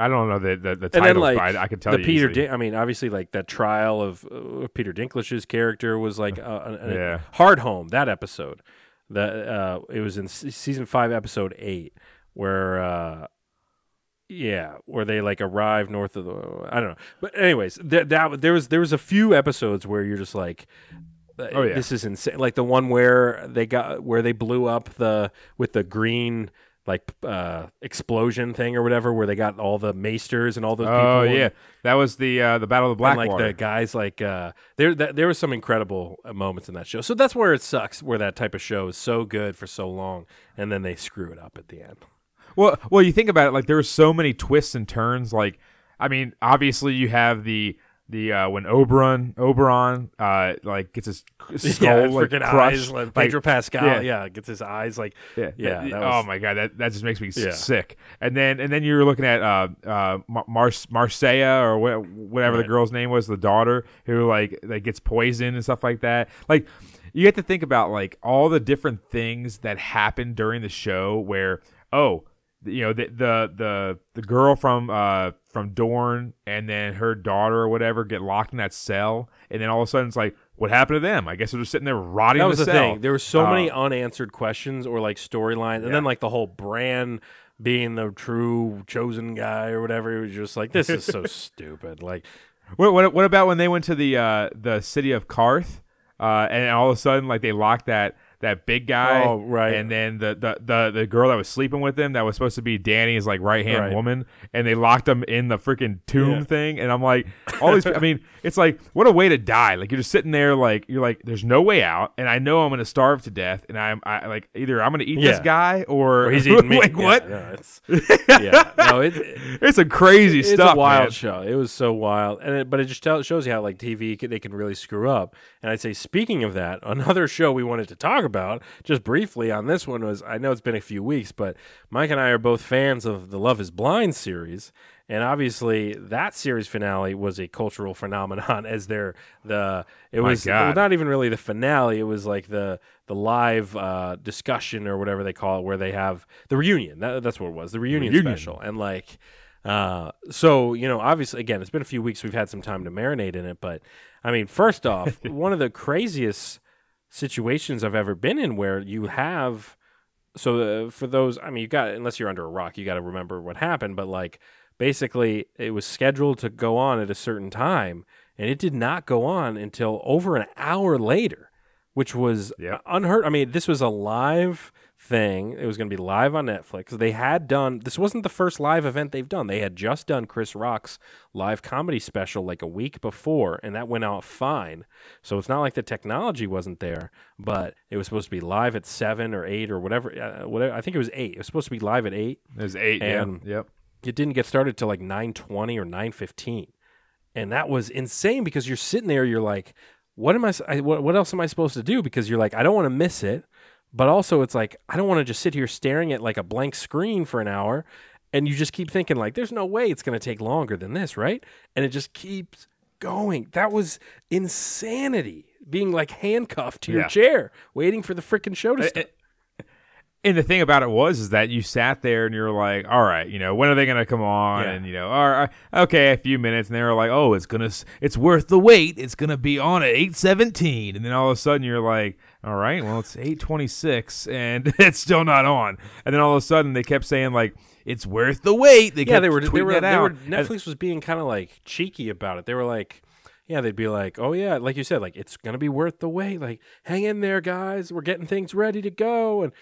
I don't know the the, the And then titles, like but I, I can tell the you. Peter. Din- I mean, obviously, like that trial of uh, Peter Dinklage's character was like a, an- Yeah. Hardhome. That episode, that uh, it was in season five, episode eight, where uh, yeah, where they like arrive north of the. I don't know, but anyways, th- that there was there was a few episodes where you're just like. uh, Oh, yeah. This is insane. Like the one where they got where they blew up the with the green like uh explosion thing or whatever where they got all the maesters and all those people Oh and- yeah, that was the uh, the Battle of the and, like the guys like uh there that, there was some incredible uh, moments in that show. So that's where it sucks where that type of show is so good for so long and then they screw it up at the end. Well, well, you think about it, like there were so many twists and turns. Like, I mean, obviously you have the the uh, when Oberyn Oberyn uh, like gets his (laughs) skull yeah like crushed. eyes like like- Pedro Pascal yeah. yeah. gets his eyes like Yeah, yeah that- that oh my god, that, that just makes me sick. And then and then you're looking at uh uh Mar- Mars Myrcella or wha- whatever the girl's name was, the daughter who like like gets poisoned and stuff like that. Like you have to think about like all the different things that happen during the show where oh you know the the the, the girl from uh from Dorne and then her daughter or whatever get locked in that cell. And then all of a sudden it's like what happened to them? I guess they're just sitting there rotting that was the the thing. There were so Uh, many unanswered questions or like storylines. And then like the whole brand being the true chosen guy or whatever it was just like this is so (laughs) stupid. Like What, what what about when they went to the uh, the city of Qarth, uh, and all of a sudden like they locked that that big guy, Oh, right. and then the, the the the girl that was sleeping with him that was supposed to be Dany's like right hand Right. woman, and they locked him in the freaking tomb Yeah. thing, and I'm like, all these, I mean, (laughs) it's like what a way to die. Like you're just sitting there, like you're like, there's no way out, and I know I'm gonna starve to death, and I'm I like either I'm gonna eat this guy or, or he's (laughs) eating me like Yeah, what? no, it's, (laughs) yeah no it, It's a crazy it's stuff, a wild man. show. It was so wild, and it, but it just tell, shows you how like TV they can really screw up. And I'd say, speaking of that, another show we wanted to talk about just briefly on this one was I know it's been a few weeks, but Mike and I are both fans of the Love Is Blind series. And obviously, that series finale was a cultural phenomenon. (laughs) As their the it My was well, not even really the finale. It was like the the live uh, discussion or whatever they call it, where they have the reunion. That, that's what it was, the reunion, Reunion. special. And like, uh, so you know, obviously, again, it's been a few weeks. We've had some time to marinate in it, but I mean, first off, (laughs) one of the craziest situations I've ever been in, where you have. So uh, for those, I mean, you got unless you're under a rock, you got to remember what happened. But like, basically, it was scheduled to go on at a certain time, and it did not go on until over an hour later, which was Yep. unheard. I mean, this was a live thing. It was going to be live on Netflix. They had done this wasn't the first live event they've done. They had just done Chris Rock's live comedy special like a week before, and that went out fine. So it's not like the technology wasn't there, but it was supposed to be live at seven or eight or whatever. Uh, whatever. I think it was eight. It was supposed to be live at eight. It was eight, And- yeah, yep. It didn't get started till like nine twenty or nine fifteen, and that was insane because you're sitting there. You're like, what am I? I- What, what else am I supposed to do? Because you're like, I don't want to miss it, but also it's like I don't want to just sit here staring at like a blank screen for an hour, and you just keep thinking like, there's no way it's going to take longer than this, right? And it just keeps going. That was insanity. Being like handcuffed to your Yeah. chair, waiting for the freaking show to start. And the thing about it was is that you sat there and you're like, all right, you know, when are they going to come on? Yeah. And you know, all right, okay, a few minutes, and they were like, oh, it's gonna, it's worth the wait. It's gonna be on at eight seventeen, and then all of a sudden you're like, all right, well, it's eight twenty six, and (laughs) it's still not on. And then all of a sudden they kept saying like, it's worth the wait. They yeah, kept they were. They tweeting were. that They were. Netflix was being kind of like cheeky about it. They were like, yeah, they'd be like, oh yeah, like you said, like it's gonna be worth the wait. Like, hang in there, guys. We're getting things ready to go. And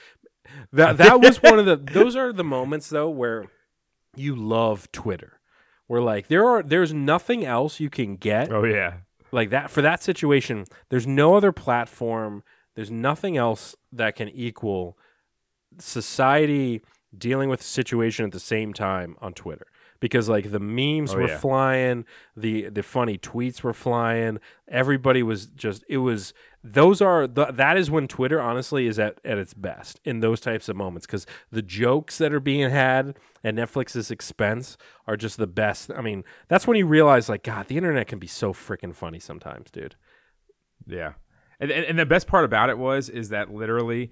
that that was (laughs) one of the. Those are the moments though where you love Twitter. Where like there are there's nothing else you can get oh yeah, like that for that situation there's no other platform there's nothing else that can equal society dealing with a situation at the same time on twitter. Because like the memes Oh, were yeah. flying the the funny tweets were flying everybody was just it was those are the, that is when twitter honestly is at, at its best in those types of moments. Because the jokes that are being had at netflix's expense are just the best. I mean that's when you realize like god the internet can be so freaking funny sometimes dude. Yeah, and, and and the best part about it was is that literally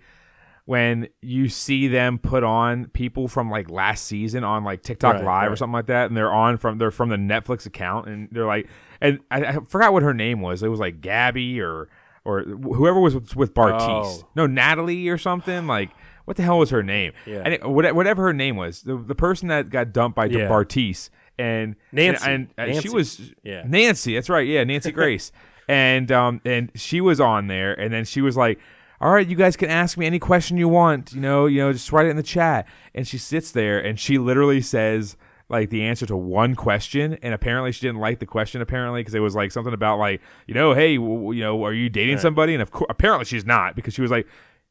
when you see them put on people from like last season on like TikTok Right, Live or something like that, and they're on from they're from the Netflix account, and they're like, and I, I forgot what her name was. It was like Gabby or or whoever was with, with Bartise. Oh. No, Natalie or something like. What the hell was her name? Yeah. And it- what- whatever her name was, the, the person that got dumped by Yeah. Bartise and Nancy. and, and, she Nancy. was Yeah. Nancy. That's right. Yeah, Nancy Grace. (laughs) and um and she was on there, and then she was like, "All right, you guys can ask me any question you want. You know, you know, just write it in the chat." And she sits there, and she literally says like the answer to one question, and apparently she didn't like the question apparently because it was like something about like you know, hey, w- w- you know, are you dating somebody? And of course, apparently she's not because she was like.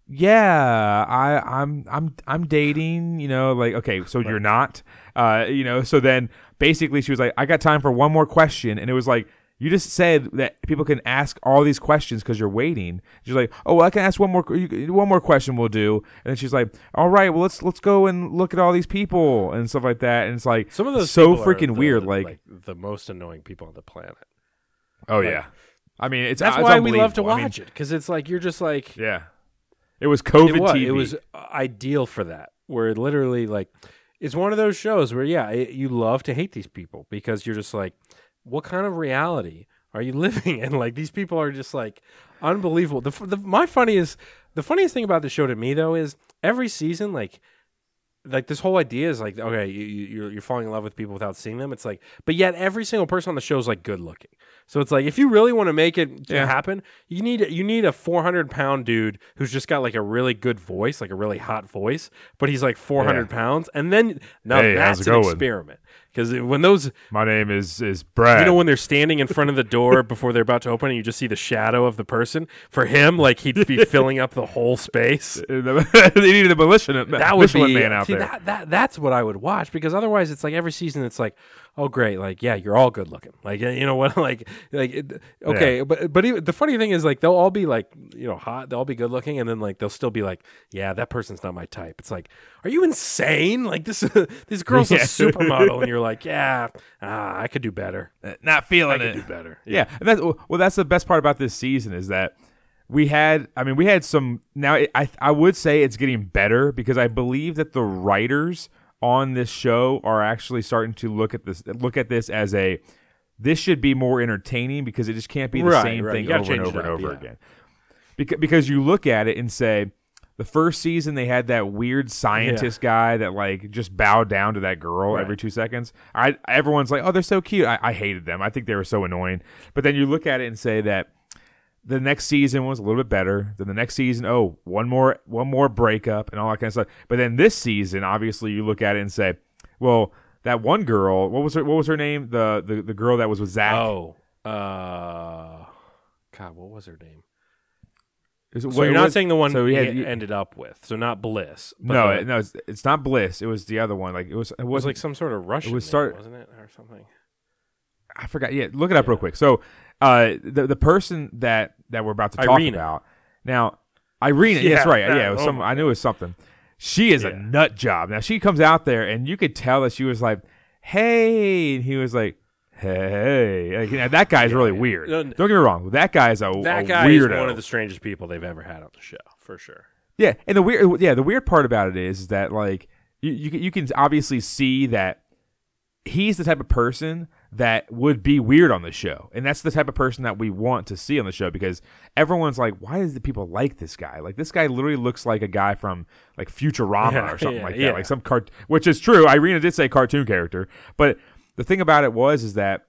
Yeah, I, I'm I'm I'm dating, you know, like okay, so you're not, uh, you know, so then basically she was like, I got time for one more question, and it was like, you just said that people can ask all these questions because you're waiting. She's like, oh, well, I can ask one more, one more question, we'll do, and then she's like, all right, well, let's let's go and look at all these people and stuff like that, and it's like Some of those so freaking the- weird, like, the most annoying people on the planet. oh yeah, I mean, it's That's it's why we love to unbelievable. I mean, watch it because it's like you're just like Yeah, it was COVID it was, TV. it was ideal for that. Where literally like it's one of those shows where yeah, it, you love to hate these people because you're just like, what kind of reality are you (laughs) living in? Like these people are just like unbelievable. The, the my funniest the funniest thing about the show to me though is every season like like this whole idea is like okay you, you you're, you're falling in love with people without seeing them it's like but yet every single person on the show is like good looking so it's like if you really want to make it Yeah. happen you need you need a 400 pound dude who's just got like a really good voice like a really hot voice but he's like 400 Yeah. pounds and then now Hey, that's an experiment because when those My name is is Brad. you know when they're standing in front of the door (laughs) before they're about to open and you just see the shadow of the person for him like he'd be (laughs) filling up the whole space (laughs) they needed a Michelin, that would be man out see, there. That, that that's what I would watch because otherwise it's like every season it's like oh great like yeah you're all good looking like you know what (laughs) like like okay but but even, the funny thing is like they'll all be like you know hot they'll all be good looking and then like they'll still be like yeah that person's not my type it's like are you insane like this (laughs) this girl's a supermodel and you're like (laughs) yeah ah, I could do better Not I feeling could it. do better Yeah, and that's well. That's the best part about this season is that we had. I mean, we had some. Now, I I would say it's getting better because I believe that the writers on this show are actually starting to look at this look at this as a. This should be more entertaining because it just can't be the Right, same right. thing over and over it and over yeah. again. Because because you look at it and say. The first season, they had that weird (laughs) scientist guy that like just bowed down to that girl Right. every two seconds. I everyone's like, "Oh, they're so cute." I, I hated them. I think they were so annoying. But then you look at it and say that the next season was a little bit better. Then the next season, oh, one more one more breakup and all that kind of stuff. But then this season, obviously, you look at it and say, "Well, that one girl, what was her what was her name? The the, the girl that was with Zach. oh uh God what was her name it- so you're not what- saying the one so he had- ended up with so not Bliss no, no, it's, it's not Bliss. It was the other one. Like it was, it It was was like some sort of Russian, It was name, start- wasn't it, or something? I forgot. Yeah, look it up real quick. So, uh, the the person that that we're about to talk Irina. about now, Irina. Yeah, yes, right. that- yeah, it (laughs) was some. I knew it was something. She is a nut job. Now she comes out there, and you could tell that she was like, "Hey," and he was like, "Hey." Like, you know, that guy's really weird. No, Don't get me wrong. That guy's a, That a guy weirdo. is one of the strangest people they've ever had on the show, for sure. Yeah, and the weird, yeah, the weird part about it is that like you you, you can obviously see that he's the type of person that would be weird on the show, and that's the type of person that we want to see on the show because everyone's like, why does the people like this guy? Like this guy literally looks like a guy from like Futurama Yeah, or something yeah, like that, yeah. like some cart, which is true. Irina did say cartoon character, but the thing about it was is that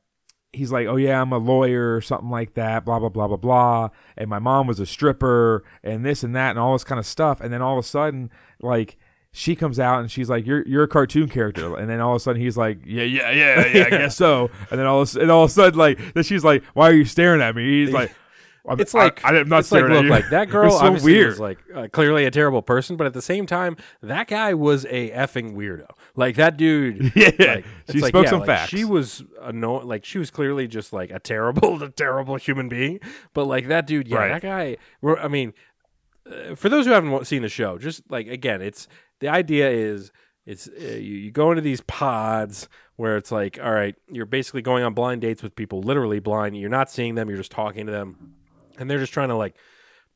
he's like, oh yeah, I'm a lawyer or something like that, blah blah blah blah blah, and my mom was a stripper and this and that and all this kind of stuff, and then all of a sudden, like she comes out and she's like, you're you're a cartoon character, and then all of a sudden he's like, yeah yeah yeah yeah, I guess so, (laughs) and then all of, a- and all of a sudden like then she's like, why are you staring at me? He's like. (laughs) I'm- It's like I, am not it's like staring look at you. like that (laughs) girl so obviously weird. was like uh, clearly a terrible person, but at the same time, that guy was a effing weirdo. Like that dude. Yeah, like, she like, spoke yeah, some like, facts. She was annoying. Like she was clearly just like a terrible, a terrible human being. But like that dude, yeah, Right. that guy. I mean, uh, for those who haven't seen the show, just like again, it's the idea is it's uh, you, you go into these pods where it's like, all right, you're basically going on blind dates with people, literally blind. You're not seeing them, you're just talking to them, and they're just trying to like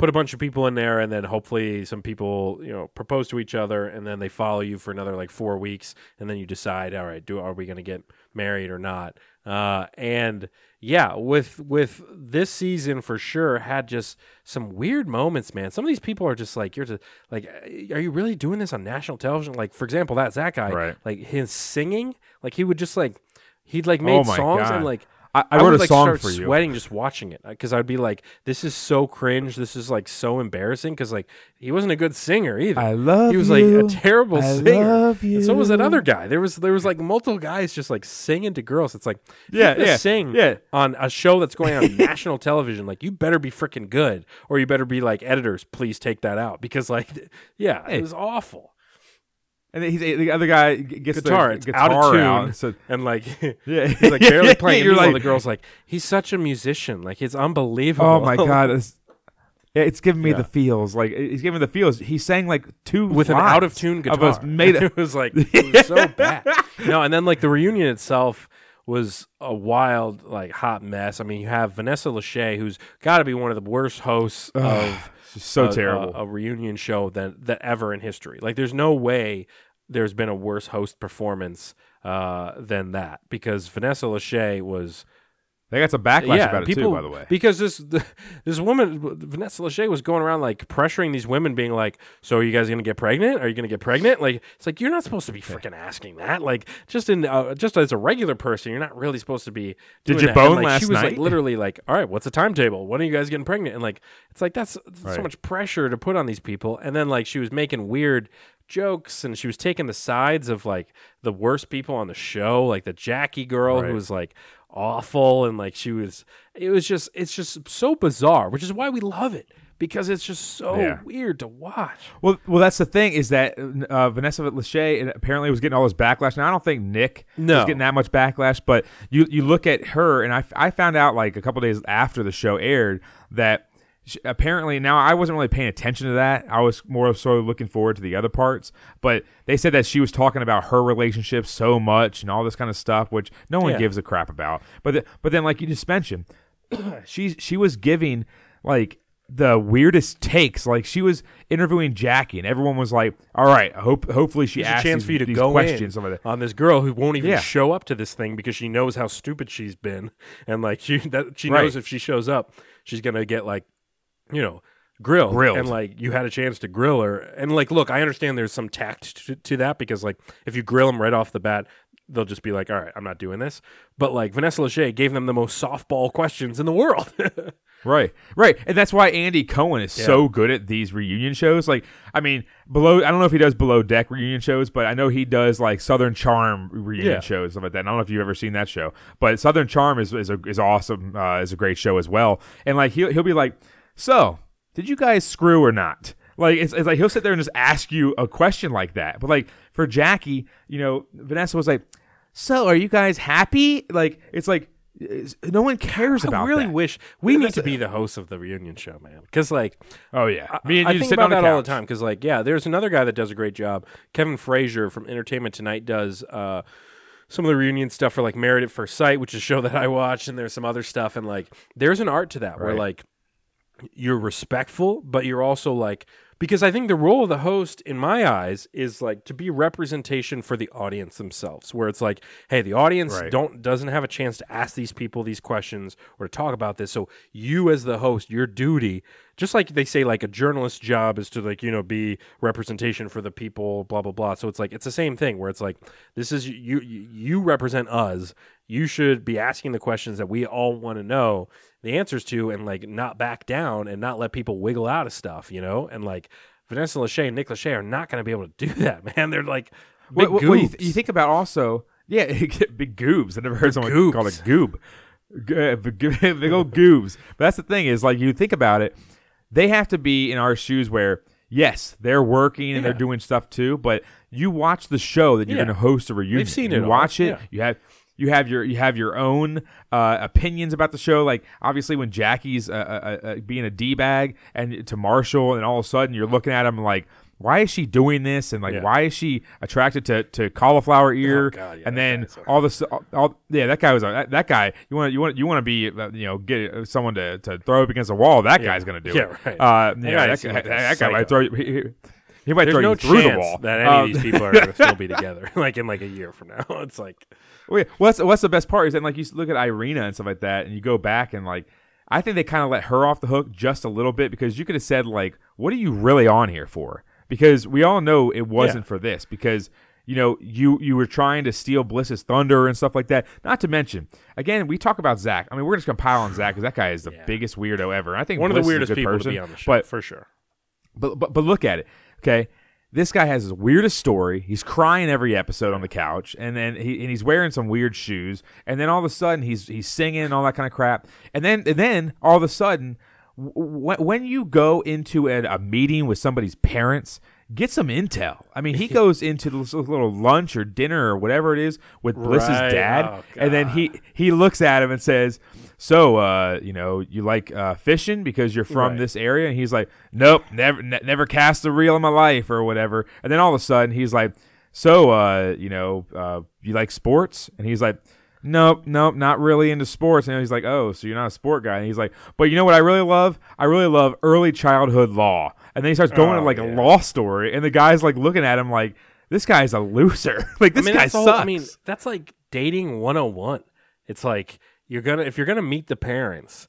put a bunch of people in there, and then hopefully some people you know propose to each other, and then they follow you for another like four weeks, and then you decide, all right, do are we going to get married or not? Uh, and yeah, with with this season for sure had just some weird moments, man. Some of these people are just like you're just like, are you really doing this on national television? Like for example, that Zach guy, Right. like his singing, like he would just like he'd like made Oh songs God. and like. I- I wrote would, a like, song start for you. sweating just watching it uh, because I'd be like, "This is so cringe. This is like so embarrassing." Because like he wasn't a good singer either. I love He was you. like a terrible I singer. love And so was that other guy. There was there was like multiple guys just like singing to girls. It's like Yeah, yeah, sing yeah. on a show that's going on (laughs) national television. Like you better be freaking good, or you better be like editors. Please take that out because like (laughs) yeah, Hey. it was awful. And then he's the other guy gets Guitar, the guitar out of tune, out, so (laughs) and like (laughs) Yeah. he's like barely (laughs) playing. You're You're like- the girl's like he's such a musician. Like it's unbelievable. Oh my god, it's, it's giving me Yeah. the feels. Like he's giving me the feels. He sang like two with an out of tune guitar. Of us made it it was like it was so bad. No, and then like the reunion itself was a wild like hot mess. I mean, you have Vanessa Lachey, who's got to be one of the worst hosts of It's so a, terrible. a, a reunion show that that ever in history. Like, there's no way there's been a worse host performance uh, than that because Vanessa Lachey was they got some backlash yeah, about people, it too. By the way, because this the, (laughs) this woman Vanessa Lachey was going around like pressuring these women, being like, "So are you guys gonna get pregnant? Are you gonna get pregnant?" Like it's like you're not supposed to be freaking asking that. Like just in uh, just as a regular person, you're not really supposed to be. Did you that. bone And, like, last She was like literally like, "All right, what's the timetable? When are you guys getting pregnant?" And like it's like that's, that's so much pressure to put on these people. And then like she was making weird jokes and she was taking the sides of like the worst people on the show, like the Jackie girl Right. who was like awful and like she was it was just it's just so bizarre which is why we love it because it's just so Yeah. weird to watch well, well, that's the thing is that uh, Vanessa Lachey apparently was getting all this backlash. Now I don't think Nick No. was getting that much backlash, but you you look at her, and I I found out like a couple days after the show aired that. She- Apparently, now I wasn't really paying attention to that. I was more so looking forward to the other parts. But they said that she was talking about her relationship so much and all this kind of stuff, which no one Yeah. gives a crap about. But th- but then, like you just mentioned, (clears throat) she she was giving like the weirdest takes. Like she was interviewing Jackie, and everyone was like, "All right, I hope hopefully she There's a asks chance these, for you to go questions." in on this girl who won't even Yeah. show up to this thing because she knows how stupid she's been and like (laughs) she that she Right. knows if she shows up she's gonna get like you know grill. Grilled. and like you had a chance to grill her and like look I understand there's some tact to, to that because like if you grill them right off the bat they'll just be like all right I'm not doing this but like Vanessa Lachey gave them the most softball questions in the world (laughs) Right, right, and that's why Andy Cohen is Yeah. so good at these reunion shows. Like, I mean, below. I don't know if he does below deck reunion shows, but I know he does like Southern Charm reunion Yeah. shows stuff like that. And I don't know if you've ever seen that show, but Southern Charm is is, a, is awesome. Uh, is a great show as well. And like he'll he'll be like, so did you guys screw or not? Like it's, it's like he'll sit there and just ask you a question like that. But like for Jackie, you know, Vanessa was like, so are you guys happy? Like it's like. it's- No one cares about that. I really that. wish we need to be the hosts of the reunion show man because like Oh yeah, I- me and I you think sitting about on that the all the time because, like, yeah, there's another guy that does a great job. Kevin Frazier from Entertainment Tonight does uh, some of the reunion stuff for like Married at First Sight, which is a show that I watch, and there's some other stuff, and like, there's an art to that where like you're respectful, but you're also like because I think the role of the host, in my eyes, is like to be representation for the audience themselves. Where it's like, hey, the audience Right. don't doesn't have a chance to ask these people these questions or to talk about this. So you, as the host, your duty, just like they say, like a journalist's job is to like you know be representation for the people, blah blah blah. So it's like it's the same thing where it's like this is you you, you represent us. You should be asking the questions that we all want to know the answers to and like not back down and not let people wiggle out of stuff, you know? And like Vanessa Lachey and Nick Lachey are not going to be able to do (laughs) that, man. They're like big Well, well, you, th- you think about also, yeah, (laughs) big goobs. I never heard someone goobs. call it goob. Uh, (laughs) big old goobs. But that's the thing is, like, you think about it, they have to be in our shoes where, yes, they're working and they're doing stuff too, but you watch the show that you're Yeah. going to host a reunion. You've seen you it all, watch it. yeah. You have. You have your you have your own uh, opinions about the show. Like obviously, when Jackie's uh, uh, uh, being a d bag and to Marshall, and all of a sudden you're looking at him like, why is she doing this and like Yeah. why is she attracted to, to cauliflower ear Oh, God, yeah, and then all this all, all yeah that guy was a, that, that guy you want you want you want to be uh, you know get someone to, to throw up against a wall that guy's gonna do Yeah, it right. uh yeah, that, guy, like that guy might throw you he, he- he might There's throw no you through the wall that any Um, of these people are going (laughs) to still be together, (laughs) like in like a year from now. (laughs) It's like, Wait, what's what's the best part is that like you look at Irina and stuff like that, and you go back and like I think they kind of let her off the hook just a little bit because you could have said like, what are you really on here for? Because we all know it wasn't Yeah. for this because you know you you were trying to steal Bliss's thunder and stuff like that. Not to mention, again, we talk about Zach. I mean, we're just gonna pile on Zach because that guy is the (sighs) Yeah. biggest weirdo ever. I think one of the Bliss is a weirdest people person, to be on the show, but for sure. but but but look at it. Okay. This guy has his weirdest story. He's crying every episode on the couch, and then he and he's wearing some weird shoes. And then all of a sudden, he's he's singing and all that kind of crap. And then and then all of a sudden, w- when you go into a, a meeting with somebody's parents, get some intel. I mean, he (laughs) goes into this little lunch or dinner or whatever it is with Bliss's Right. dad, Oh, and then he he looks at him and says, "So, uh, you know, you like uh, fishing because you're from Right. this area?" And he's like, "Nope, never ne- never cast a reel in my life or whatever." And then all of a sudden, he's like, "So, uh, you know, uh, you like sports?" And he's like. Nope, nope, not really into sports. And he's like, "Oh, so you're not a sport guy?" And he's like, "But you know what I really love? I really love early childhood law." And then he starts going Oh, into like a law story, and the guy's like looking at him like, "This guy's a loser. (laughs) like this I mean, guy that's sucks." whole- I mean, that's like dating 101. It's like you're gonna if you're gonna meet the parents,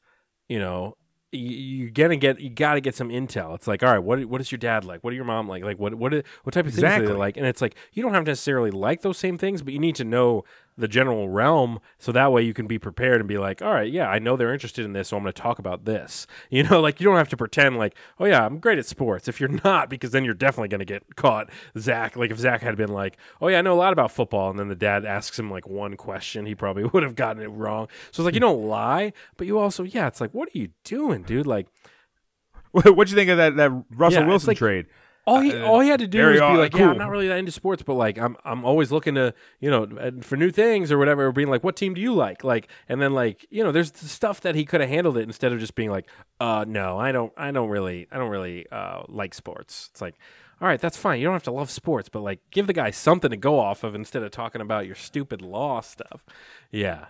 you know, you, you're gonna get you got to get some intel. It's like, all right, what what is your dad like? What are your mom like? Like what what what type of things do Exactly. they like? And it's like you don't have to necessarily like those same things, but you need to know the general realm so that way you can be prepared and be like, all right, yeah, I know they're interested in this, so I'm going to talk about this. (laughs) You know, like you don't have to pretend like, oh yeah, I'm great at sports if you're (laughs) not, because then you're definitely going to get caught. Zach, like if Zach had been like, oh yeah, I know a lot about football, and then the dad asks him like one question, he probably (laughs) would have gotten it wrong. So it's like you hmm. don't lie, but you also, yeah, it's like, what are you doing, dude? Like What'd you think of that that Russell Yeah, Wilson like- trade? All he all he had to do very was be odd- like, yeah, cool. I'm not really that into sports, but like I'm I'm always looking to you know uh, for new things or whatever. Or being like, what team do you like? Like, and then like you know, there's stuff that he could have handled it instead of just being like, uh, no, I don't, I don't really, I don't really uh like sports. It's like. All right, that's fine. You don't have to love sports, but like give the guy something to go off of instead of talking about your stupid law stuff. Yeah.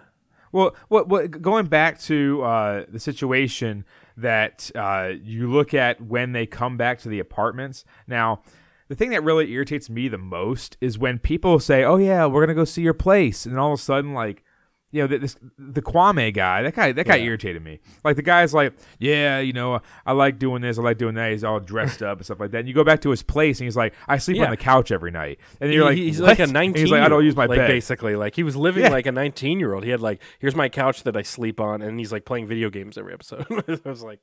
Well, what, what going back to uh, the situation that uh, you look at when they come back to the apartments. Now, the thing that really irritates me the most is when people say, "Oh yeah, we're gonna go see your place," and all of a sudden, like, you know, this the Kwame guy, that guy, that guy Yeah. irritated me. Like the guy's like, "Yeah, you know, I like doing this, I like doing that." He's all dressed up and stuff like that. And you go back to his place, and he's like, "I sleep Yeah. on the couch every night," and you're like, he's "What?" like a And 19 He's like, "I don't use my like bed." basically like he was living Yeah. like a 19 year old he had like here's my couch that i sleep on and he's like playing video games every episode (laughs) i was like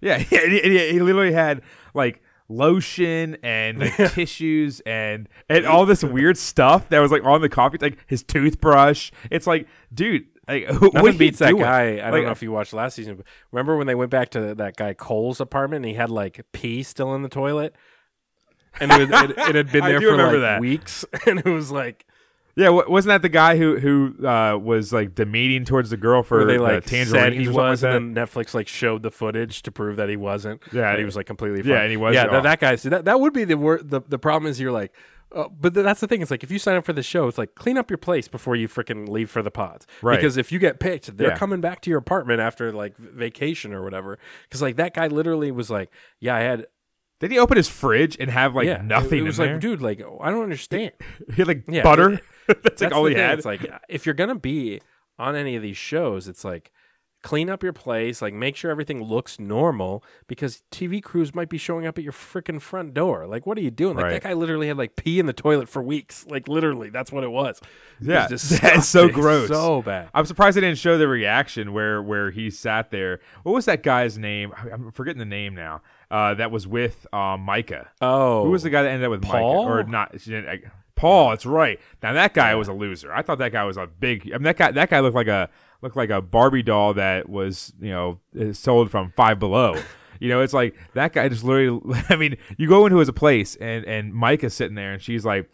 Yeah, yeah, (laughs) he, he- he literally had like lotion and like, tissues and and all this (laughs) weird stuff that was like on the coffee, like his toothbrush. It's like, dude, like (laughs) what are nothing beats that doing? guy i Like, don't know if you watched last season but remember when they went back to that guy cole's apartment and he had like pee still in the toilet and it, was, it, it had been (laughs) there for like that. weeks and it was like Yeah, wa- wasn't that the guy who who uh, was like demeaning towards the girl for where they the like tangerines said he was, like and then Netflix like showed the footage to prove that he wasn't. Yeah, and he was like completely. yeah, and he was Yeah, off. that, that guy. See, that that would be the wor- the the problem is you're like. Uh, but th- that's the thing. It's like if you sign up for the show, it's like clean up your place before you freaking leave for the pods. Right. Because if you get picked, they're Yeah. coming back to your apartment after like vacation or whatever. Because like that guy literally was like, "Yeah, I had Did he open his fridge and have like yeah, nothing It, it was like, there? dude, like I don't understand. (laughs) he had like Yeah, butter. (laughs) it- (laughs) That's like That's all he thing. had. It's like if you're gonna be on any of these shows, it's like clean up your place, like make sure everything looks normal because TV crews might be showing up at your freaking front door. Like, what are you doing? Like Right. that guy literally had like pee in the toilet for weeks. Like literally, that's what it was. It was Yeah, (laughs) that's so gross. so bad. I'm surprised they didn't show the reaction where where he sat there. What was that guy's name? I'm forgetting the name now. Uh, that was with uh, Micah. Oh, Who was the guy that ended up with Paul? Micah? Or not? She Paul. That's right. Now that guy was a loser. I thought that guy was a big. I mean, that guy. That guy looked like a looked like a Barbie doll that was you know sold from Five Below. (laughs) You know, it's like that guy just literally. (laughs) I mean, you go into his place and and Mike is sitting there and she's like,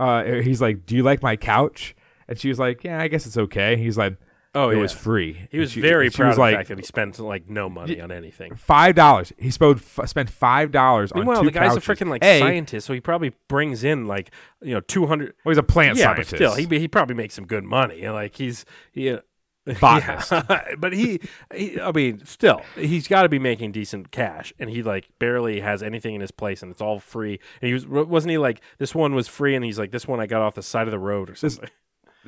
uh, he's like, "Do you like my couch?" And she's like, "Yeah, I guess it's okay." He's like, Oh, it yeah. was free. He was She- very proud of the like, fact that he spent like no money on anything. Five dollars. He spent spent five dollars on two the guy's couches. a freaking like A, scientist, so he probably brings in like you know two hundred. Well, he's a plant yeah, scientist. still, he he probably makes some good money. Like he's he. Uh, (laughs) Botanist. yeah. (laughs) but he, he, I mean, still, he's got to be making decent cash, and he like barely has anything in his place, and it's all free. And he was, wasn't he like this one was free, and he's like this one I got off the side of the road or something. Yeah,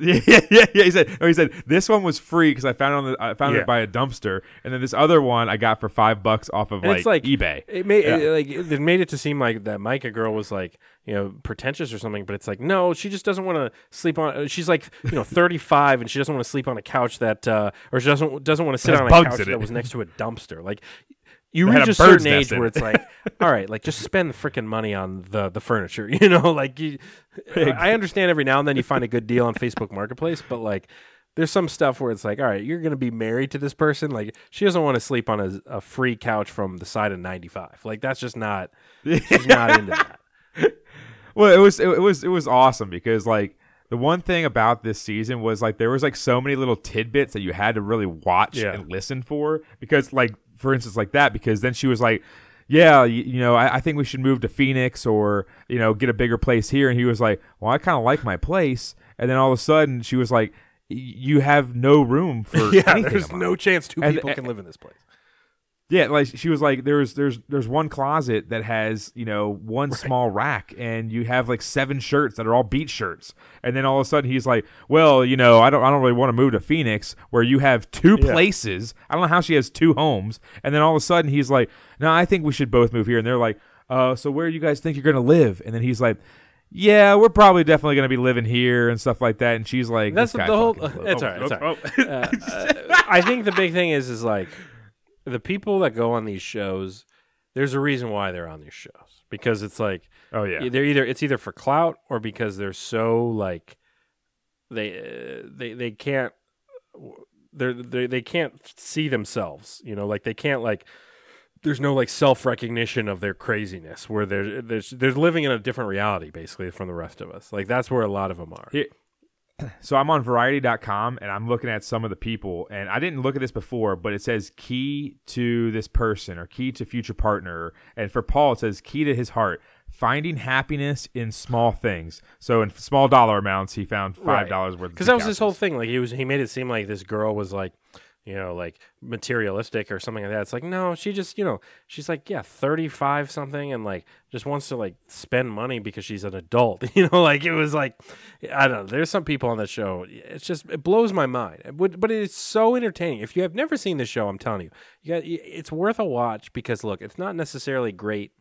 (laughs) yeah, yeah, yeah. He said, oh, he said this one was free because I found it on the, I found Yeah. it by a dumpster, and then this other one I got for five bucks off of And like, it's like eBay. It made Yeah. it, like it made it to seem like that Micah girl was like you know pretentious or something, but it's like no, she just doesn't want to sleep on. uh, She's like you know (laughs) thirty five, and she doesn't want to sleep on a couch that, uh, or she doesn't doesn't want to sit Has on a bugs couch in that was next to a dumpster. Like you reach a a certain age where it's like, (laughs) all right, like just spend the freaking money on the the furniture. (laughs) You know, like you, I understand every now and then you find a good deal on Facebook Marketplace, but like. There's some stuff where it's like, all right, you're going to be married to this person. Like, she doesn't want to sleep on a, a free couch from the side of 95. Like, that's just not. She's not (laughs) into that. Well, it was it, it was it was awesome because like the one thing about this season was like there was like so many little tidbits that you had to really watch Yeah. and listen for because like for instance like that because then she was like yeah you, you know I, I think we should move to phoenix or you know get a bigger place here. And he was like well i kind of like my place. And then all of a sudden she was like you have no room for (laughs) Yeah, there's no chance two And- people and- can live in this place. Yeah, like she was like, there's there's there's one closet that has you know one small rack, and you have like seven shirts that are all beach shirts, and then all of a sudden he's like, well, you know, I don't I don't really want to move to Phoenix where you have two Yeah. places. I don't know how she has two homes, and then all of a sudden he's like, no, I think we should both move here, and they're like, uh, so where do you guys think you're gonna live? And then he's like. Yeah, we're probably definitely going to be living here and stuff like that. And she's like, That's the whole. (laughs) That's oh, all right. That's oh, all right. Uh, (laughs) uh, I think the big thing is, is like the people that go on these shows. There's a reason why they're on these shows. Because it's like Oh yeah, they're either it's either for clout or because they're so like they uh, they they can't they're, they they can't see themselves you know? Like they can't like there's no like self recognition of their craziness where they're they're they're living in a different reality basically from the rest of us. Like that's where a lot of them are. Here- (clears throat) so I'm on variety.com and I'm looking at some of the people and I didn't look at this before, but it says key to this person or key to future partner. And for Paul, it says key to his heart, finding happiness in small things. So in small dollar amounts, he found five dollars worth. because that was his whole thing like he was he made it seem like this girl was like you know like materialistic or something like that. It's like no she just you know she's like yeah 35 something and like just wants to like spend money because she's an adult (laughs) you know like it was like i don't know there's some people on that show it's just it blows my mind. It but it's so entertaining. If you have never seen the show i'm telling you you got it's worth a watch because look it's not necessarily great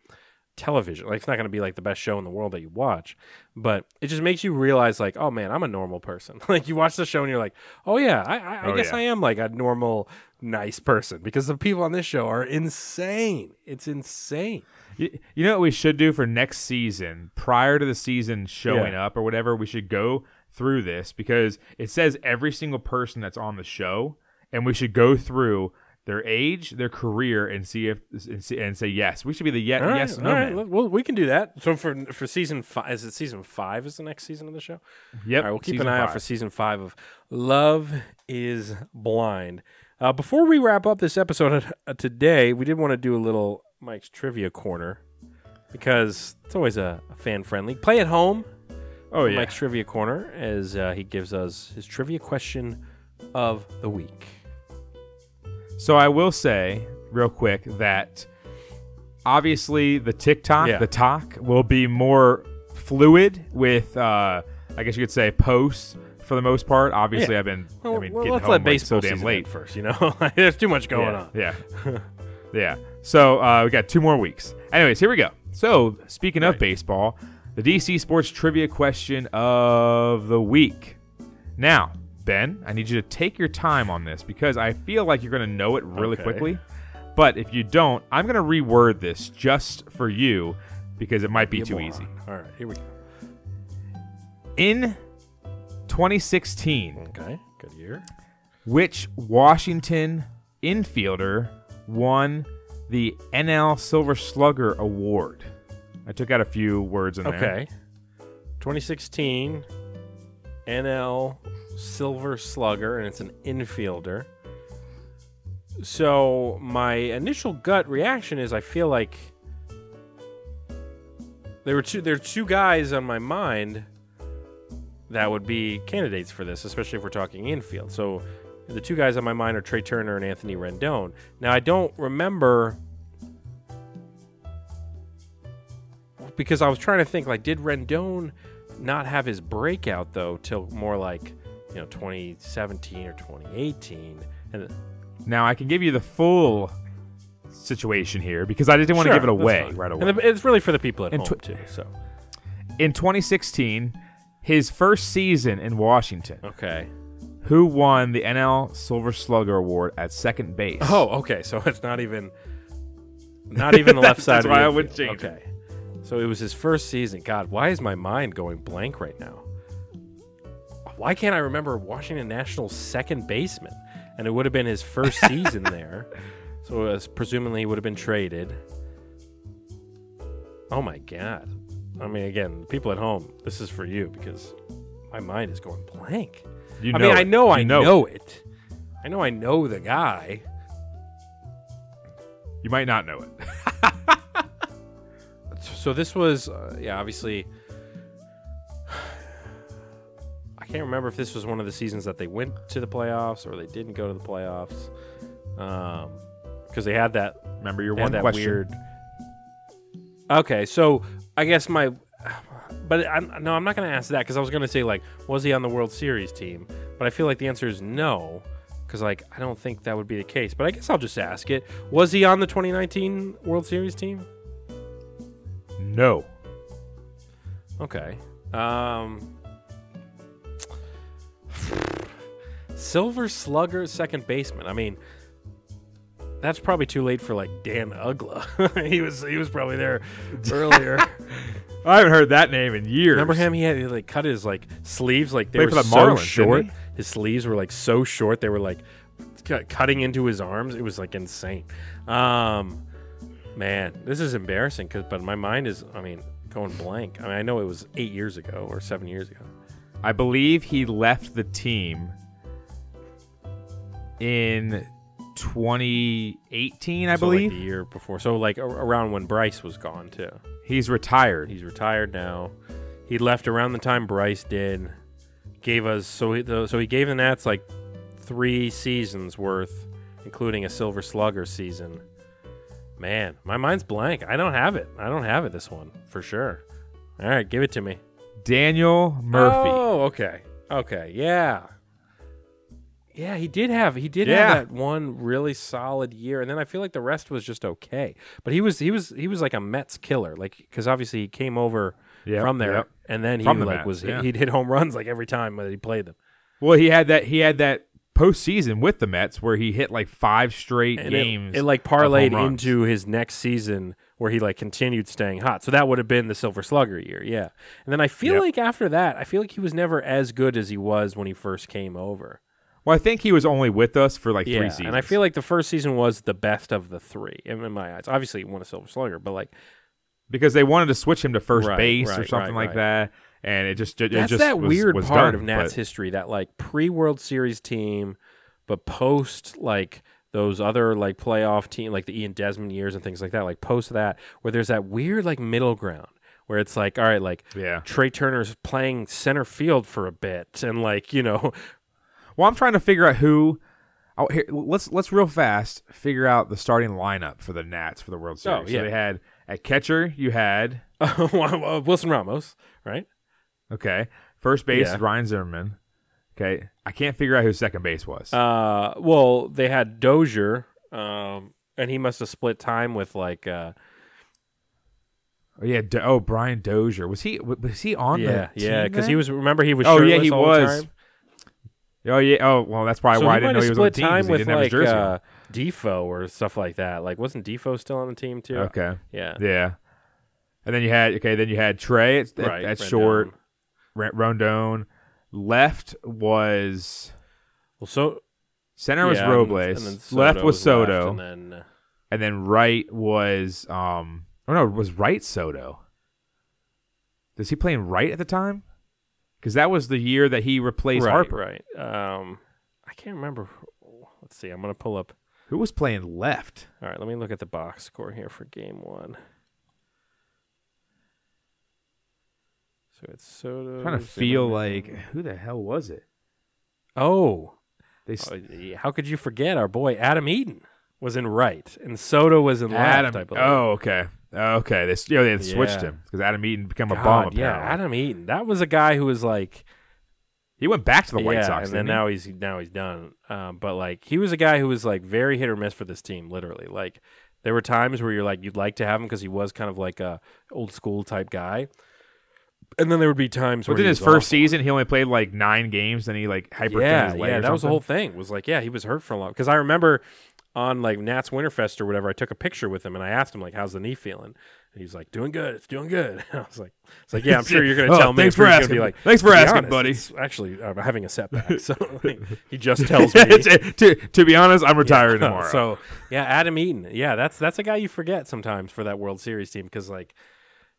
television. Like it's not going to be like the best show in the world that you watch, but it just makes you realize like, oh man, I'm a normal person. (laughs) like you watch the show and you're like, oh yeah, I, I, I Oh, guess yeah. I am like a normal, nice person because the people on this show are insane. It's insane. You, you know what we should do for next season, prior to the season showing Yeah. up or whatever? We should go through this because it says every single person that's on the show, and we should go through their age, their career, and see if and, see, and say yes. We should be the ye- All right, yes no right, man. Well, we can do that. So for for season five, is it season five? Is the next season of the show? Yep. All right, we'll keep an eye out for season five of Love is Blind. Uh, before we wrap up this episode uh, today, we did want to do a little Mike's Trivia Corner because it's always a, a fan friendly. Play at home. Oh yeah. Mike's Trivia Corner as uh, he gives us his trivia question of the week. So I will say real quick that obviously the TikTok, Yeah. the talk will be more fluid with uh I guess you could say posts for the most part. Obviously Yeah. I've been Well, I mean well, getting let's home let like, baseball so damn late first. You know, (laughs) There's too much going yeah, on. Yeah. (laughs) yeah. So uh, we got two more weeks. Anyways, here we go. So speaking of baseball, the DC Sports Trivia question of the week. Now, Ben, I need you to take your time on this because I feel like you're going to know it really Okay. quickly. But if you don't, I'm going to reword this just for you because it might be Be too moron. easy. All right, here we go. In 2016, Okay, good year. Which Washington infielder won the NL Silver Slugger Award? I took out a few words in there. Okay. 2016 NL Silver Slugger, and it's an infielder. So my initial gut reaction is I feel like there were two there are two guys on my mind that would be candidates for this, especially if we're talking infield. So the two guys on my mind are Trea Turner and Anthony Rendon. Now I don't remember because I was trying to think like did Rendon not have his breakout though till more like you know 2017 or 2018 and Now I can give you the full situation here because I didn't want to give it away right And it's really for the people at And home tw- too. So In 2016, his first season in Washington, okay. who won the NL Silver Slugger Award at second base? Oh, okay. So it's not even not even the left (laughs) side. That's of the why I would change it. Okay. So it was his first season. God, why is my mind going blank right now? Why can't I remember Washington Nationals second baseman? And it would have been his first (laughs) season there. So it was presumably he would have been traded. Oh my god. I mean again, people at home, this is for you because my mind is going blank. You I know mean, I it. know You I know know it. it. I know I know the guy. You might not know it. (laughs) So this was, uh, yeah, obviously. Can't remember if this was one of the seasons that they went to the playoffs or they didn't go to the playoffs, because they had that Remember your one that question. weird. Okay, so I guess my, but I'm, no, I'm not going to ask that because I was going to say like, was he on the World Series team? But I feel like the answer is no, because like I don't think that would be the case. But I guess I'll just ask it: Was he on the 2019 World Series team? No. Okay. Um Silver Slugger second baseman. I mean that's probably too late for like Dan Uggla. (laughs) he was he was probably there (laughs) earlier. I haven't heard that name in years. Remember him? He had he, like cut his like sleeves like they Played were for the so Marlins, didn't short. he? His sleeves were like so short they were like cu- cutting into his arms. It was like insane. Um, man, this is embarrassing. Cause but my mind is I mean going blank. I mean I know it was eight years ago or seven years ago. I believe he left the team in 2018, I So, like, believe. the year before. So like around when Bryce was gone too. He's retired. He's retired now. He left around the time Bryce did. Gave us so he so he gave the Nats like three seasons worth, including a Silver Slugger season. Man, my mind's blank. I don't have it. I don't have it this one for sure. All right, give it to me. Daniel Murphy. Oh, okay, okay, yeah, yeah. He did have he did Yeah. have that one really solid year, and then I feel like the rest was just okay. But he was he was he was like a Mets killer, like because obviously he came over Yep, from there, yep. and then he From like was yeah. he'd hit home runs like every time that he played them. Well, he had that. He had that postseason with the Mets where he hit like five straight And games. it, it like parlayed into his next season where he like continued staying hot. So that would have been the Silver Slugger year, yeah. And then I feel Yep. like after that, I feel like he was never as good as he was when he first came over. Well, I think he was only with us for like yeah, three seasons. and I feel like the first season was the best of the three in, in my eyes. Obviously, he won a Silver Slugger, but like because they wanted to switch him to first Right, base or something right, like right. that, and it just it that's just that was- weird was part done, of Nats but- history. That like pre World Series team, but post like those other like playoff team, like the Ian Desmond years and things like that. Like post that, where there's that weird like middle ground where it's like, all right, like Yeah. Trea Turner's playing center field for a bit, and like you know, Well, I'm trying to figure out who. Oh, here, let's let's real fast figure out the starting lineup for the Nats for the World Series. Oh, yeah. So they had at catcher you had (laughs) Wilson Ramos, right? okay first base Yeah. Ryan Zimmerman. Okay, I can't figure out who second base was. Uh, well, they had Dozier, um, and he must have split time with like, uh, oh yeah, Do- oh Brian Dozier was he was he on yeah, the yeah, team because he was. Remember, he was. Oh yeah, he was. Oh yeah. Oh well, that's probably so why I didn't know he was on the team. time he with didn't have his like jersey uh, Difo or stuff like that. Like, wasn't Difo still on the team too? Okay. Yeah. Yeah. And then you had okay, then you had Trea at, Right. at Rendon. short, Ra- Rondon. Left was Well, so center was yeah, and- Robles. and left was Soto, left, and then uh, and then right was um. Oh no, was right Soto. Does he play in right at the time? Because that was the year that he replaced right, Harper. right. Um, I can't remember. Let's see. I'm gonna pull up. Who was playing left? All right, let me look at the box score here for game one. So it's Soto. I'm trying to feel like who the hell was it? Oh, They Oh, how could you forget our boy Adam Eaton was in right and Soto was in Adam. left? I believe. oh, okay, okay. They you know, they had switched Yeah. him because Adam Eaton became a God, bum. yeah. Adam Eaton. That was a guy who was like, He went back to the White yeah, Sox, and then didn't he? now he's now he's done. Um, but like he was a guy who was like very hit or miss for this team. Literally, like there were times where you're like you'd like to have him because he was kind of like a old school type guy, and then there would be times where Within he his was first awful. season, he only played like nine games. Then he like hyperextended yeah, his leg yeah, or that was the something. whole thing. Was like, yeah, he was hurt for a long. Because I remember on like Nats Winterfest or whatever, I took a picture with him and I asked him like, "How's the knee feeling?" And he's like, "Doing good. It's doing good." (laughs) I was like, "It's like, yeah, I'm (laughs) sure you're going to Oh, tell me." thanks for asking. Be like, Thanks for asking, honest, buddy." actually, I'm having a setback. (laughs) So like, he just tells me. To, to be honest, I'm retiring Yeah, tomorrow. So yeah, Adam Eaton. Yeah, that's that's a guy you forget sometimes for that World Series team because like,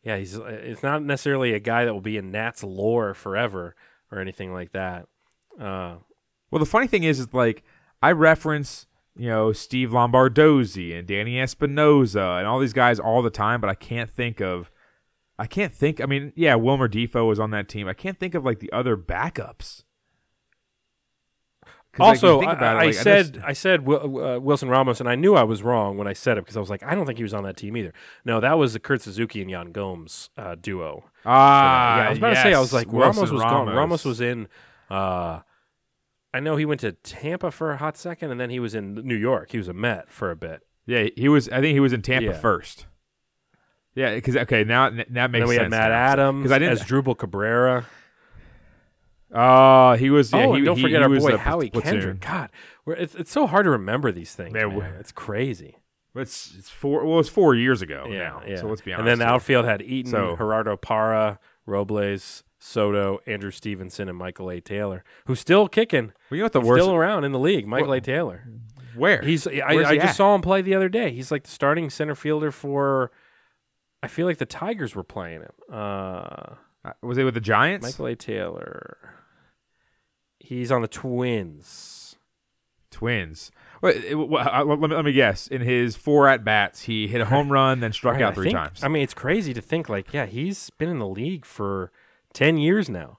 yeah, he's it's not necessarily a guy that will be in Nats lore forever or anything like that. Uh, Well, the funny thing is, is like I reference, you know, Steve Lombardozzi and Danny Espinosa and all these guys all the time, but I can't think of, I can't think. I mean, yeah, Wilmer Difo was on that team. I can't think of like the other backups. Also, think I, it, I like, said s- I said uh, Wilson Ramos, and I knew I was wrong when I said it because I was like, I don't think he was on that team either. No, that was the Kurt Suzuki and Yan Gomes uh, duo. ah, yeah, I was about to say, I was yes, like, Wilson Ramos was gone. Ramos. Ramos was in. Uh, I know he went to Tampa for a hot second, and then he was in New York. He was a Met for a bit. Yeah, he was. I think he was in Tampa Yeah. first. Yeah, because okay, now that And makes then we sense. had Matt now. Adams 'Cause I didn't. as Drupal Cabrera. Oh, he was. Yeah, oh, he, and don't he- forget he our was boy a Howie platoon. Kendrick. God, we're, it's it's so hard to remember these things. Man, Man, we- It's crazy. It's it's four. Well, it's four years ago Yeah, now. yeah. So let's be honest. And then the here. outfield had Eaton, So- Gerardo Parra, Robles, Soto, Andrew Stevenson, and Michael A. Taylor, who's still kicking, Well, you know the worst? still around in the league. Michael A. Taylor. where He's I, I he just at? saw him play the other day. He's like the starting center fielder for. I feel like the Tigers were playing him. Uh, Uh, was it with the Giants? Michael A. Taylor. He's on the Twins. Twins. Wait, uh, let, me, let me guess. In his four at bats, he hit a home run, then struck Right, out I three think- times. I mean, it's crazy to think like, yeah, he's been in the league for ten years now.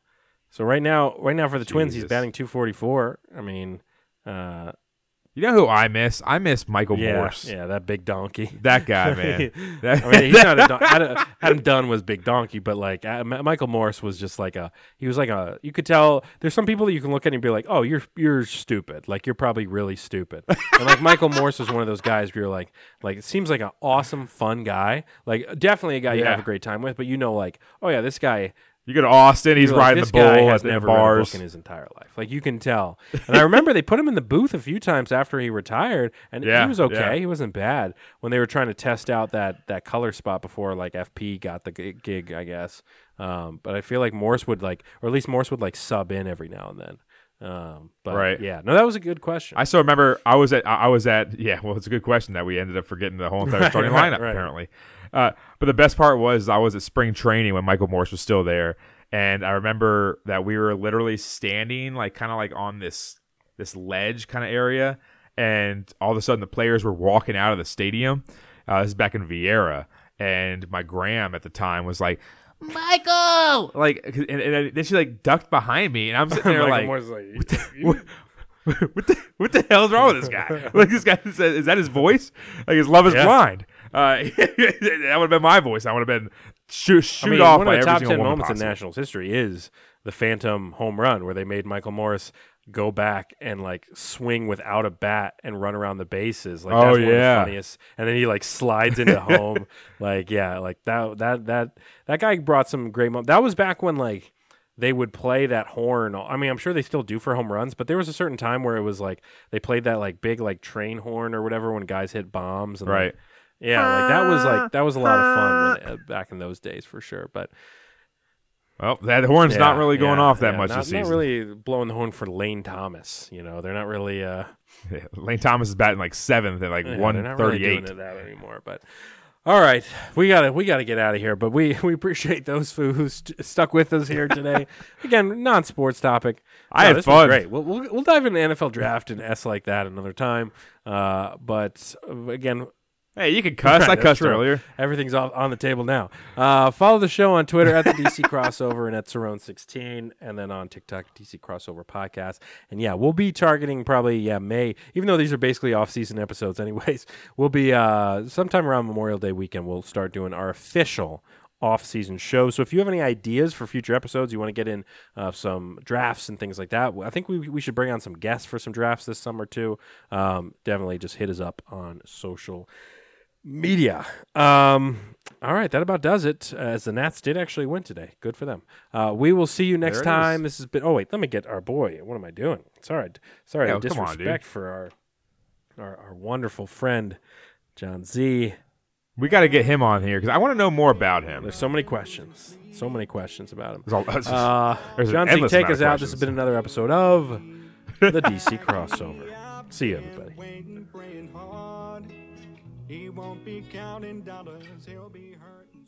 So right now, right now for the Twins, he's batting two forty four. I mean, uh, you know who I miss? I miss Michael yeah, Morse. yeah, that big donkey. That guy, (laughs) man. That- I mean, he's (laughs) not a don- Adam, Adam Dunn was big donkey, but like uh, Michael Morse was just like a he was like a you could tell there's some people that you can look at and be like, oh, you're you're stupid, like you're probably really stupid. (laughs) and like Michael Morse was one of those guys where you're like, like it seems like an awesome, fun guy, like definitely a guy you have a great time with, but you know, like, oh yeah, this guy you go to Austin, he's like, riding the guy bull has at the never read a book bars. in his entire life. Like you can tell. And I remember they put him in the booth a few times after he retired, and Yeah, he was okay. yeah. He wasn't bad when they were trying to test out that that color spot before like FP got the gig, I guess. Um, but I feel like Morse would like, or at least Morse would like sub in every now and then. Um, but Right. yeah, no, that was a good question. I still remember I was at I was at yeah well it's a good question that we ended up forgetting the whole entire starting (laughs) right, lineup right. apparently, uh, but the best part was I was at spring training when Michael Morse was still there, and I remember that we were literally standing like kind of like on this this ledge kind of area, and all of a sudden the players were walking out of the stadium. Uh, this is back in Viera, and my gram at the time was like. Michael, like, and, and then she like ducked behind me, and I'm sitting there (laughs) like, like, (laughs) what, the what the hell's wrong with this guy? (laughs) Like this guy says, is that his voice? Like his love is Yeah. blind. Uh, (laughs) that would have been my voice. I would have been shoot shoot I mean, off one by of the every top ten moments in. Nationals history is the Phantom home run where they made Michael Morse go back and like swing without a bat and run around the bases. Like Oh, that's one of yeah. the funniest. And then he like slides into (laughs) home. Like yeah, like that that that that guy brought some great moments. That was back when like they would play that horn. I mean, I'm sure they still do for home runs, but there was a certain time where it was like they played that like big like train horn or whatever when guys hit bombs. And, like, Right. Yeah, like that was like that was a lot of fun when, uh, back in those days for sure. But Well, that horn's not really going yeah, off that yeah, much not, this season. Not really blowing the horn for Lane Thomas. You know, they're not really. Uh, (laughs) Lane Thomas is batting like seventh at like yeah, one they're not really doing that anymore. But All right, we gotta we gotta get out of here, but we (laughs) we appreciate those who who st- stuck with us here today. (laughs) Again, non sports topic. I had this fun. Great. We'll, we'll we'll dive into NFL draft and s like that another time. Uh, but uh, again, Hey, you can (laughs) cuss. Right, I cussed true. earlier. Everything's off on the table now. Uh, follow the show on Twitter at the DC (laughs) Crossover and at Cerrone16, and then on TikTok, DC Crossover Podcast. And yeah, we'll be targeting probably yeah May, even though these are basically off-season episodes, anyways. (laughs) We'll be uh, sometime around Memorial Day weekend. We'll start doing our official off-season show. So if you have any ideas for future episodes, you want to get in uh, some drafts and things like that, I think we we should bring on some guests for some drafts this summer too. Um, definitely just hit us up on social media. Um, all right, that about does it. As the Nats did actually win today. Good for them. Uh, we will see you next time. is. This has been. Oh wait, let me get our boy. What am I doing? Sorry, sorry, Yeah, come on, disrespect for our, our our wonderful friend John Z. We got to get him on here because I want to know more about him. There's so many questions. So many questions about him. There's all- (laughs) there's- Uh, there's John Z, take us out. This has been another episode of the DC (laughs) crossover. See you, everybody. He won't be counting dollars, he'll be hurting.